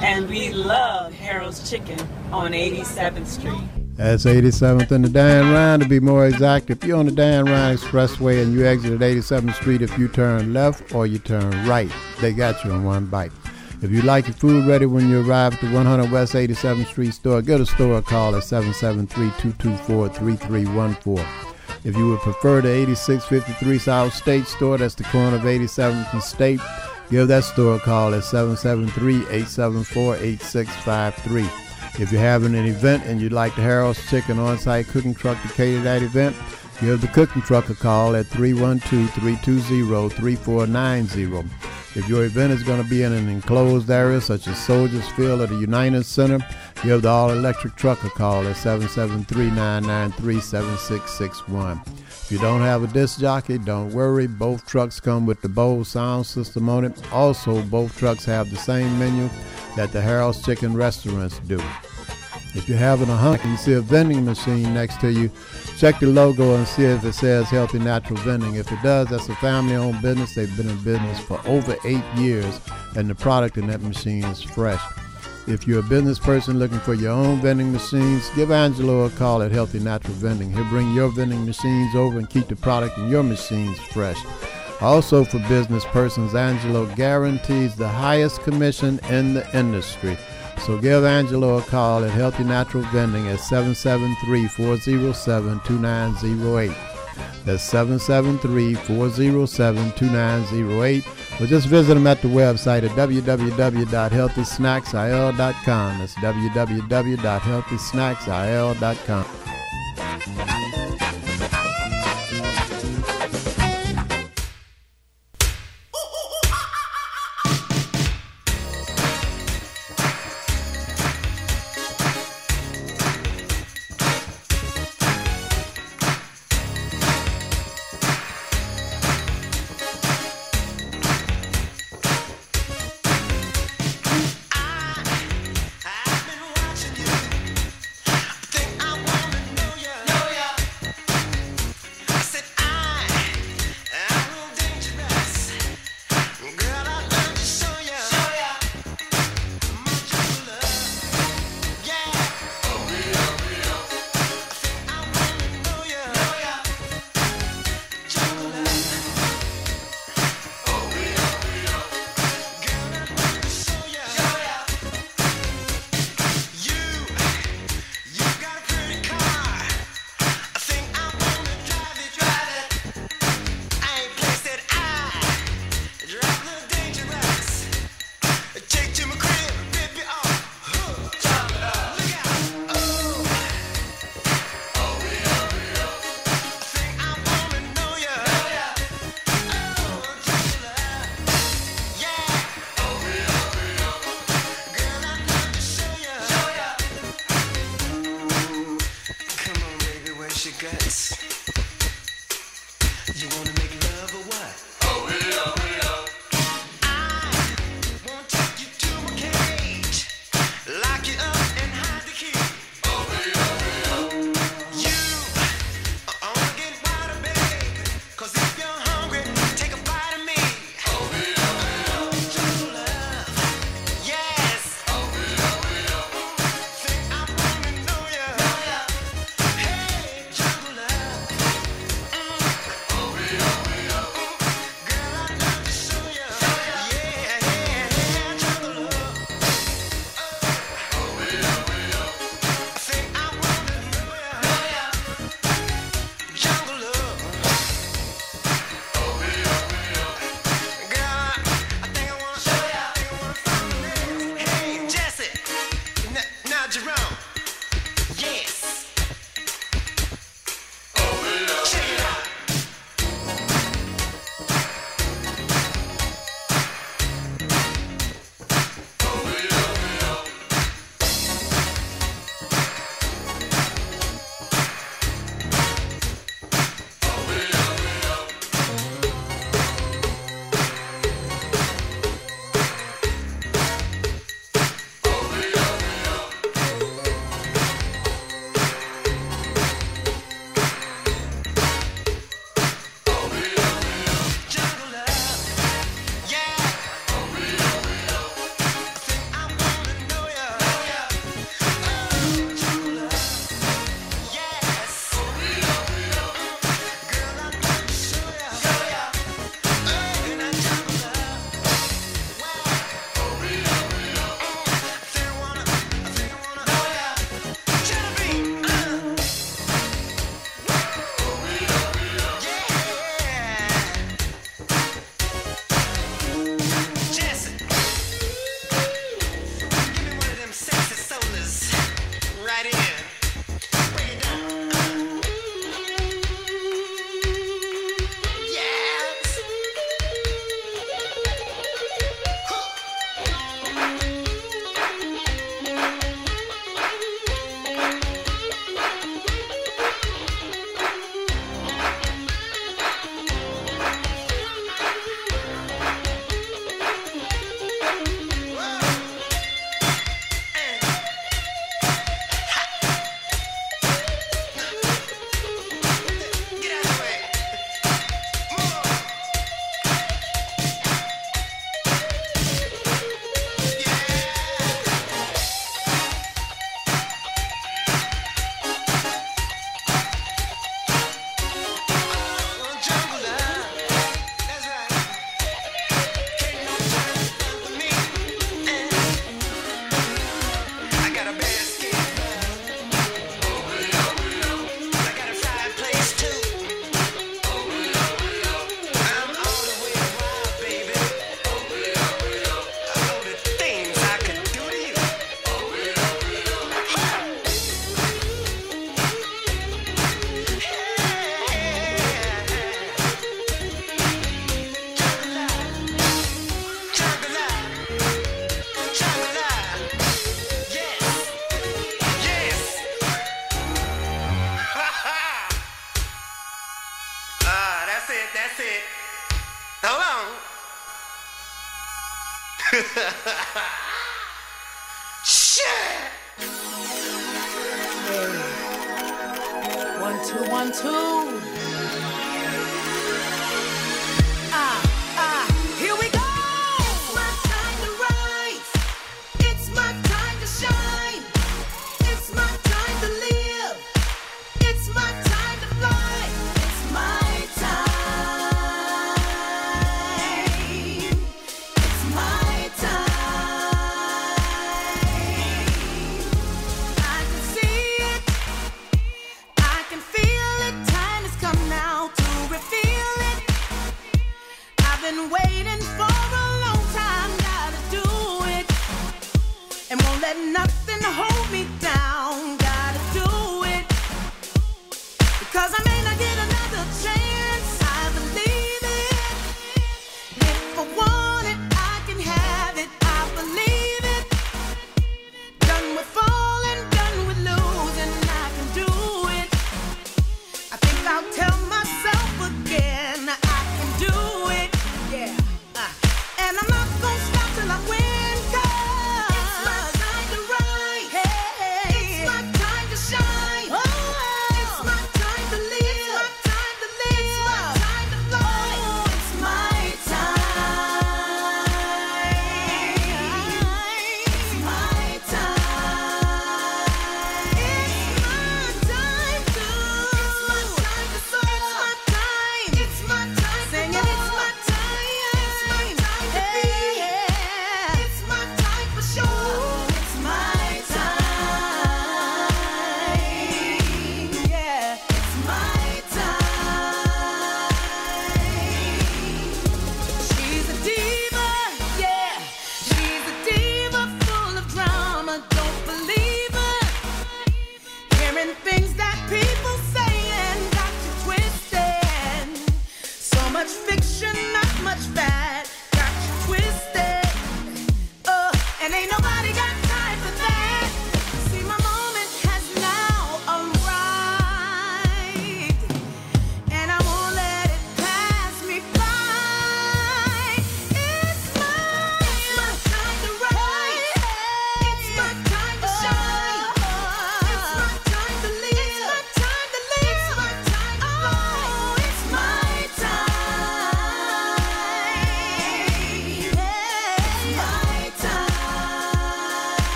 Speaker 18: and we love Harold's Chicken on 87th Street.
Speaker 5: That's 87th and the Dan Ryan to be more exact. If you're on the Dan Ryan Expressway and you exit at 87th Street, if you turn left or you turn right, they got you in one bite. If you like your food ready when you arrive at the 100 West 87th Street store, give the store a call at 773-224-3314. If you would prefer the 8653 South State store, that's the corner of 87th and State, give that store a call at 773-874-8653. If you're having an event and you'd like the Harold's Chicken on-site cooking truck to cater that event, give the cooking truck a call at 312-320-3490. If your event is going to be in an enclosed area such as Soldiers Field or the United Center, give the all-electric truck a call at 773-993-7661. If you don't have a disc jockey, don't worry. Both trucks come with the Bose sound system on it. Also, both trucks have the same menu that the Harold's Chicken restaurants do. If you're having a and you see a vending machine next to you, check the logo and see if it says Healthy Natural Vending. If it does, that's a family-owned business. They've been in business for over eight years, and the product in that machine is fresh. If you're a business person looking for your own vending machines, give Angelo a call at Healthy Natural Vending. He'll bring your vending machines over and keep the product in your machines fresh. Also, for business persons, Angelo guarantees the highest commission in the industry. So give Angelo a call at Healthy Natural Vending at 773-407-2908. That's 773-407-2908. Or just visit them at the website at www.healthysnacksil.com. That's www.healthysnacksil.com.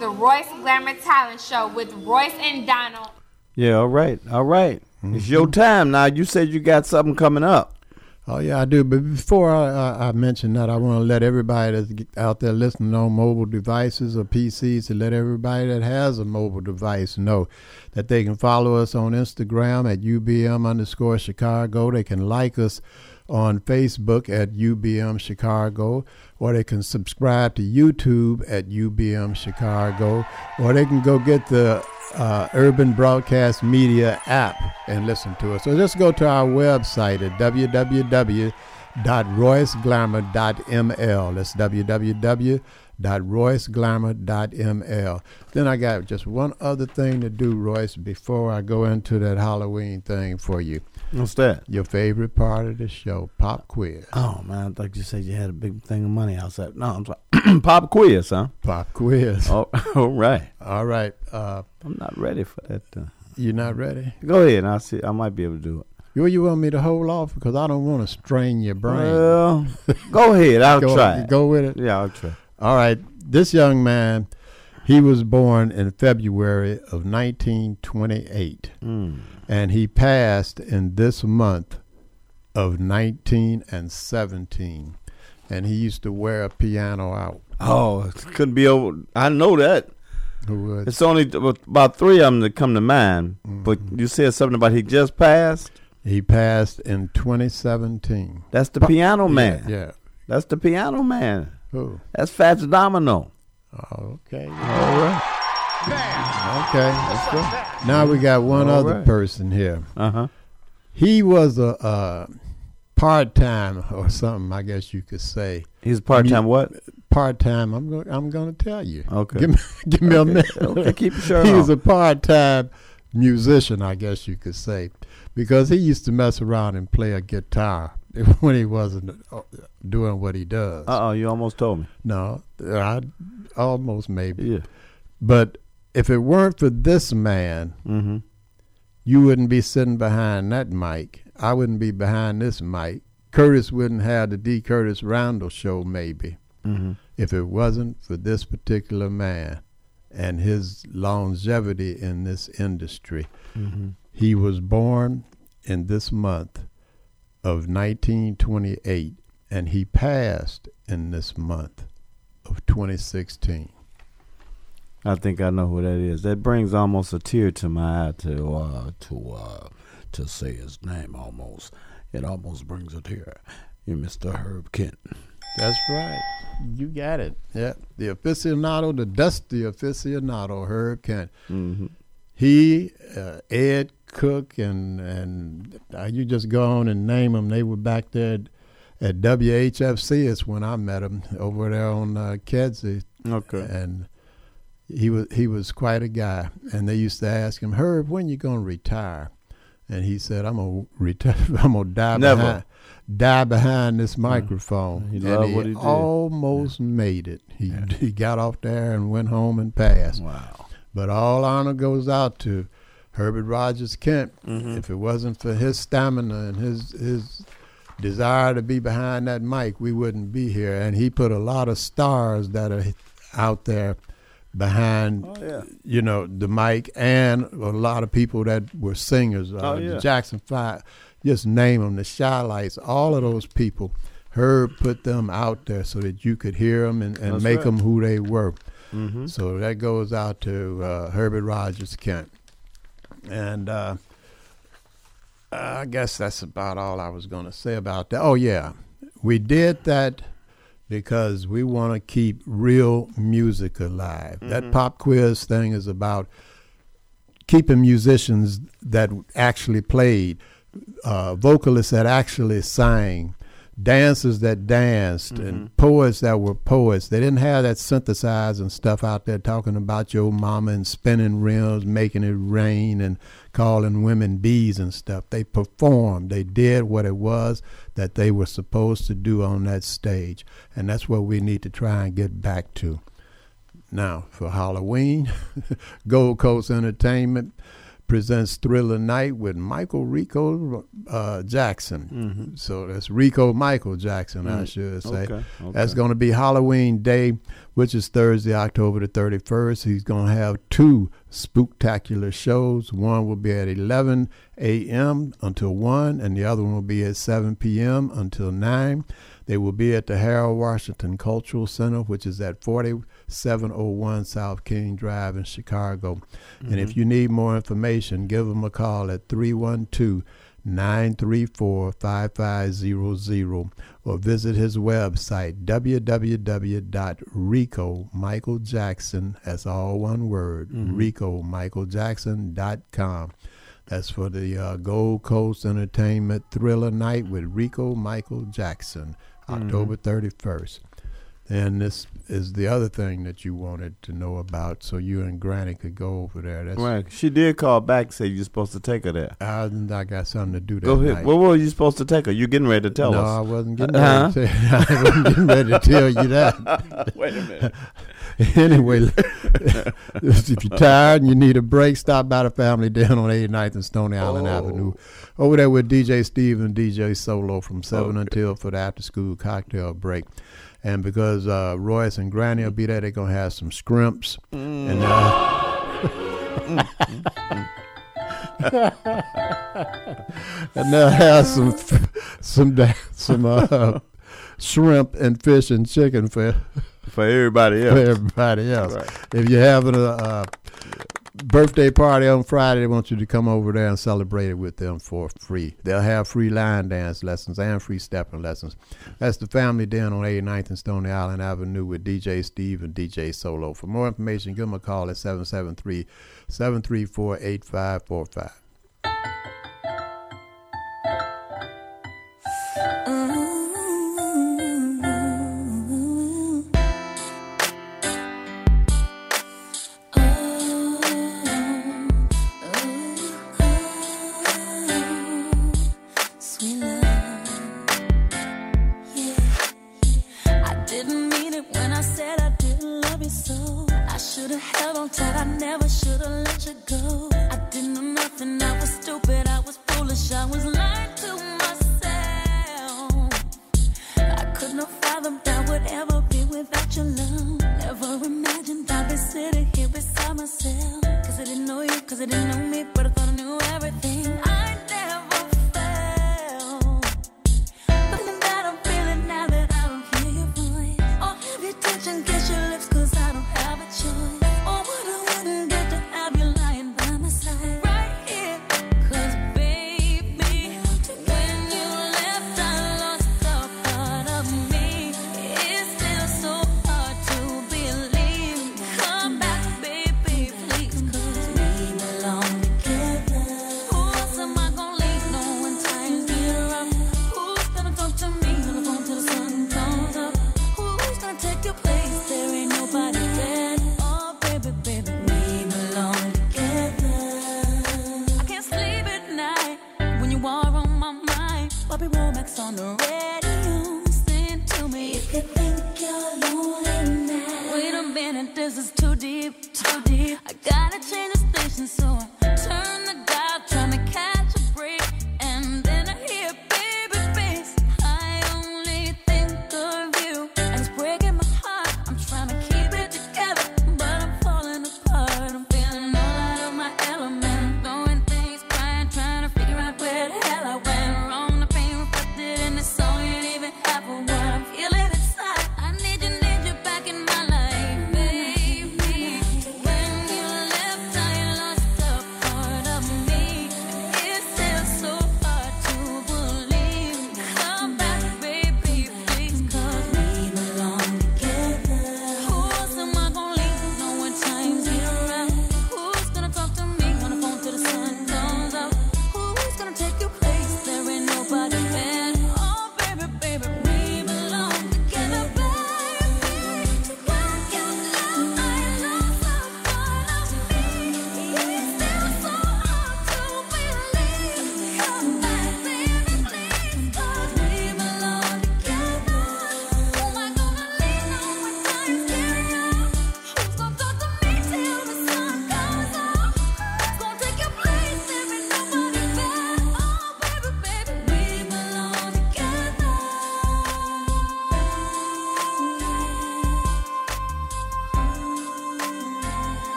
Speaker 26: you're
Speaker 27: listening to the Royce Glamour Talent Show with Royce and Donald.
Speaker 4: Yeah, all right, all right. Mm-hmm. It's your time now. You said you got something coming up.
Speaker 5: Oh yeah, I do. But before I, I, I mention that, I want to let everybody that's out there listening on mobile devices or PCs to let everybody that has a mobile device know that they can follow us on Instagram at UBM underscore Chicago. They can like us on Facebook at UBM Chicago, or they can subscribe to YouTube at UBM Chicago, or they can go get the uh, Urban Broadcast Media app and listen to us. So just go to our website at www.royceglamour.ml. That's www.royceglamour.ml. Then I got just one other thing to do, Royce, before I go into that Halloween thing for you.
Speaker 4: What's that?
Speaker 5: Your favorite part of the show, pop quiz.
Speaker 4: Oh man, I thought you said you had a big thing of money outside. No, I'm sorry. Pop quiz, huh?
Speaker 5: Pop quiz.
Speaker 4: Oh, all right.
Speaker 5: All right. Uh,
Speaker 4: I'm not ready for that. Uh,
Speaker 5: you're not ready?
Speaker 4: go ahead. I'll see. I might be able to do it.
Speaker 5: You, you want me to hold off because I don't want to strain your brain.
Speaker 4: Well, go ahead. I'll
Speaker 5: go,
Speaker 4: try.
Speaker 5: Go with it.
Speaker 4: Yeah, I'll try.
Speaker 5: All right. This young man, he was born in February of 1928,
Speaker 4: Mm.
Speaker 5: and he passed in this month of 19 and 17. And he used to wear a piano out.
Speaker 4: Oh, it couldn't be over. I know that. It's only about three of them that come to mind. But you said something about he just passed.
Speaker 5: He passed in 2017.
Speaker 4: That's the piano man.
Speaker 5: Yeah.
Speaker 4: That's the piano man.
Speaker 5: Who?
Speaker 4: That's Fats Domino.
Speaker 5: Okay.
Speaker 4: All right.
Speaker 5: Okay, let's go. Now we got one
Speaker 4: All
Speaker 5: other
Speaker 4: right.
Speaker 5: person here.
Speaker 4: Uh huh.
Speaker 5: He was a, uh part time or something, I guess you could say.
Speaker 4: He's part-time what?
Speaker 5: Part time. I'm going. I'm going to tell you.
Speaker 4: Okay.
Speaker 5: Give me, give me a
Speaker 4: Okay.
Speaker 5: minute.
Speaker 4: Okay, keep your shirt
Speaker 5: He was a part time musician, I guess you could say, because he used to mess around and play a guitar when he wasn't uh, doing what he does.
Speaker 4: Uh oh, you almost told me.
Speaker 5: No, I almost maybe.
Speaker 4: Yeah.
Speaker 5: But if it weren't for this man,
Speaker 4: Mhm.
Speaker 5: you wouldn't be sitting behind that mic. I wouldn't be behind this mic. Curtis wouldn't have the D. Curtis Randall show, maybe,
Speaker 4: Mhm.
Speaker 5: if it wasn't for this particular man and his longevity in this industry.
Speaker 4: Mhm.
Speaker 5: He was born in this month of 1928, and he passed in this month of 2016.
Speaker 4: I think I know who that is. That brings almost a tear to my eye to uh, to uh, to say his name. Almost, it almost brings a tear. You're Mr. Herb Kent.
Speaker 5: That's right. You got it. Yeah. The aficionado, the dusty aficionado, Herb Kent.
Speaker 4: Mm-hmm.
Speaker 5: He, uh, Ed Cook, and and uh, you just go on and name them. They were back there at, WHFC. It's when I met him over there on uh, Kedzie.
Speaker 4: Okay.
Speaker 5: And he was he was quite a guy. And they used to ask him, Herb, when you gonna retire? And he said, I'm gonna retire. I'm gonna die
Speaker 4: Never.
Speaker 5: behind die behind this microphone.
Speaker 4: He
Speaker 5: and
Speaker 4: loved
Speaker 5: he
Speaker 4: what he did.
Speaker 5: almost made it. He he got off there and went home and passed.
Speaker 4: Wow.
Speaker 5: But all honor goes out to Herbert Rogers Kent.
Speaker 4: Mm-hmm.
Speaker 5: If it wasn't for his stamina and his his desire to be behind that mic, we wouldn't be here. And he put a lot of stars that are out there behind,
Speaker 4: Oh, yeah.
Speaker 5: you know, the mic, and a lot of people that were singers. Uh,
Speaker 4: Oh,
Speaker 5: the
Speaker 4: yeah.
Speaker 5: Jackson Five, just name them, the Chi-Lites, all of those people. Herb put them out there so that you could hear them and, and
Speaker 4: That's
Speaker 5: make
Speaker 4: right.
Speaker 5: them who they were.
Speaker 4: Mhm.
Speaker 5: So that goes out to uh, Herbert Rogers Kent. And uh, I guess that's about all I was going to say about that. Oh, yeah. We did that because we want to keep real music alive. That
Speaker 4: Mhm.
Speaker 5: pop quiz thing is about keeping musicians that actually played, uh, vocalists that actually sang, dancers that danced, and mm-hmm. poets that were poets. They didn't have that synthesizing stuff out there talking about your mama and spinning rims, making it rain, and calling women bees and stuff. They performed. They did what it was that they were supposed to do on that stage, and that's what we need to try and get back to. Now, for Halloween, Gold Coast Entertainment presents Thriller Night with Michael Rico uh, Jackson. So that's Rico Michael Jackson, I
Speaker 4: Mm.
Speaker 5: should say.
Speaker 4: Okay,
Speaker 5: That's going to be Halloween Day, which is Thursday, October the 31st. He's going to have two spooktacular shows. One will be at 11 a.m. until 1, and the other one will be at 7 p.m. until 9. They will be at the Harold Washington Cultural Center, which is at 4701 South King Drive in Chicago. And if
Speaker 4: Mhm.
Speaker 5: you need more information, give them a call at 312 934 5500 or visit his website www.ricomichaeljackson, that's all one word,
Speaker 4: Mhm.
Speaker 5: ricomichaeljackson.com. That's for the uh, Gold Coast Entertainment Thriller Night with Rico Michael Jackson, October 31st. And this is the other thing that you wanted to know about, so you and Granny could go over there. That's
Speaker 4: Right. She did call back and say you're supposed to take her there.
Speaker 5: I, didn't. I got something to do that
Speaker 4: Go ahead.
Speaker 5: night.
Speaker 4: What were you supposed to take her? You're getting ready to tell
Speaker 5: no,
Speaker 4: us.
Speaker 5: I wasn't getting
Speaker 4: Uh-huh.
Speaker 5: ready to tell, I wasn't getting ready to tell you that.
Speaker 4: Wait a minute.
Speaker 5: anyway, if you're tired and you need a break, stop by the family den on 89th and Stony Island
Speaker 4: Oh.
Speaker 5: Avenue. Over there with DJ Steve and DJ Solo from 7
Speaker 4: Okay.
Speaker 5: until for the after school cocktail break. And because uh, Royce and Granny will be there, they're going to have some scrimps. And uh, and they'll have some some some uh, shrimp and fish and chicken for
Speaker 4: for everybody else.
Speaker 5: For everybody else.
Speaker 4: Right.
Speaker 5: If you're having a, uh birthday party on Friday, they want you to come over there and celebrate it with them for free. They'll have free line dance lessons and free stepping lessons. That's the family den on 89th and Stony Island Avenue with DJ Steve and DJ Solo. For more information, give them a call at 773 734 8545.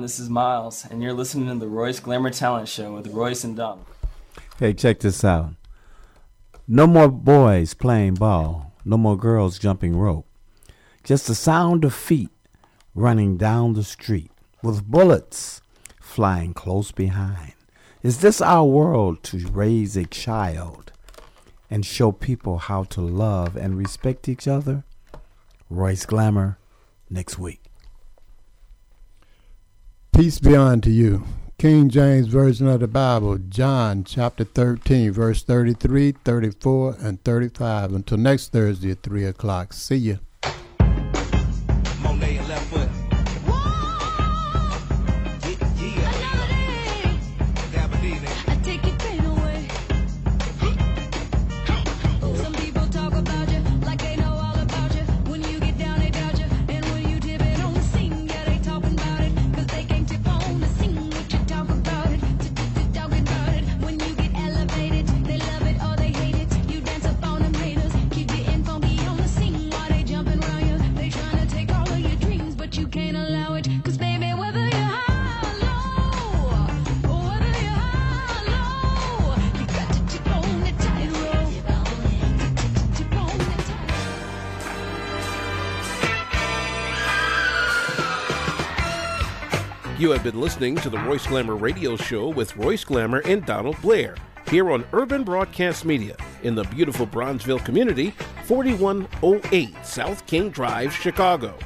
Speaker 28: This is
Speaker 23: Miles, and you're listening to the Royce Glamour Talent Show with Royce and Don.
Speaker 4: Hey, check this out. No more boys playing ball, no more girls jumping rope. Just the sound of feet running down the street with bullets flying close behind. Is this our world to raise a child and show people how to love and respect each other? Royce Glamour next week.
Speaker 5: Peace be unto you. King James Version of the Bible, John chapter 13, verse 33, 34, and 35. Until next Thursday at 3 o'clock. See
Speaker 1: you. Have been listening to the Royce Glamour Radio Show with Royce Glamour and Donald Blair here on Urban Broadcast Media in the beautiful Bronzeville community, 4108 South King Drive, Chicago.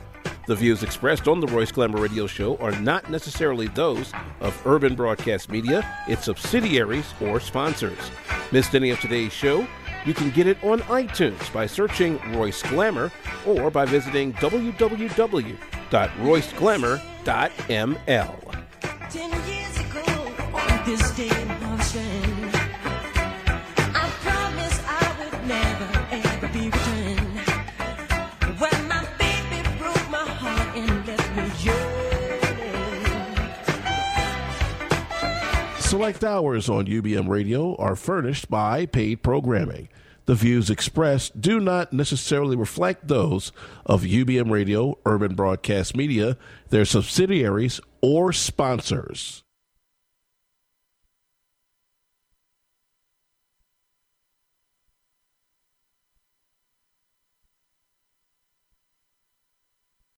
Speaker 1: The views expressed on the Royce Glamour Radio Show are not necessarily those of Urban Broadcast Media, its subsidiaries, or sponsors. Missed any of today's show? You can get it on iTunes by searching Royce Glamour or by visiting www.royceglamour.ml.
Speaker 25: Ten years ago, on this day in Boston, I promised I would never ever be returned. When my baby broke my heart and left me yearning.
Speaker 1: Select hours on UBM Radio are furnished by paid programming. The views expressed do not necessarily reflect those of UBM Radio, Urban Broadcast Media, their subsidiaries, or sponsors.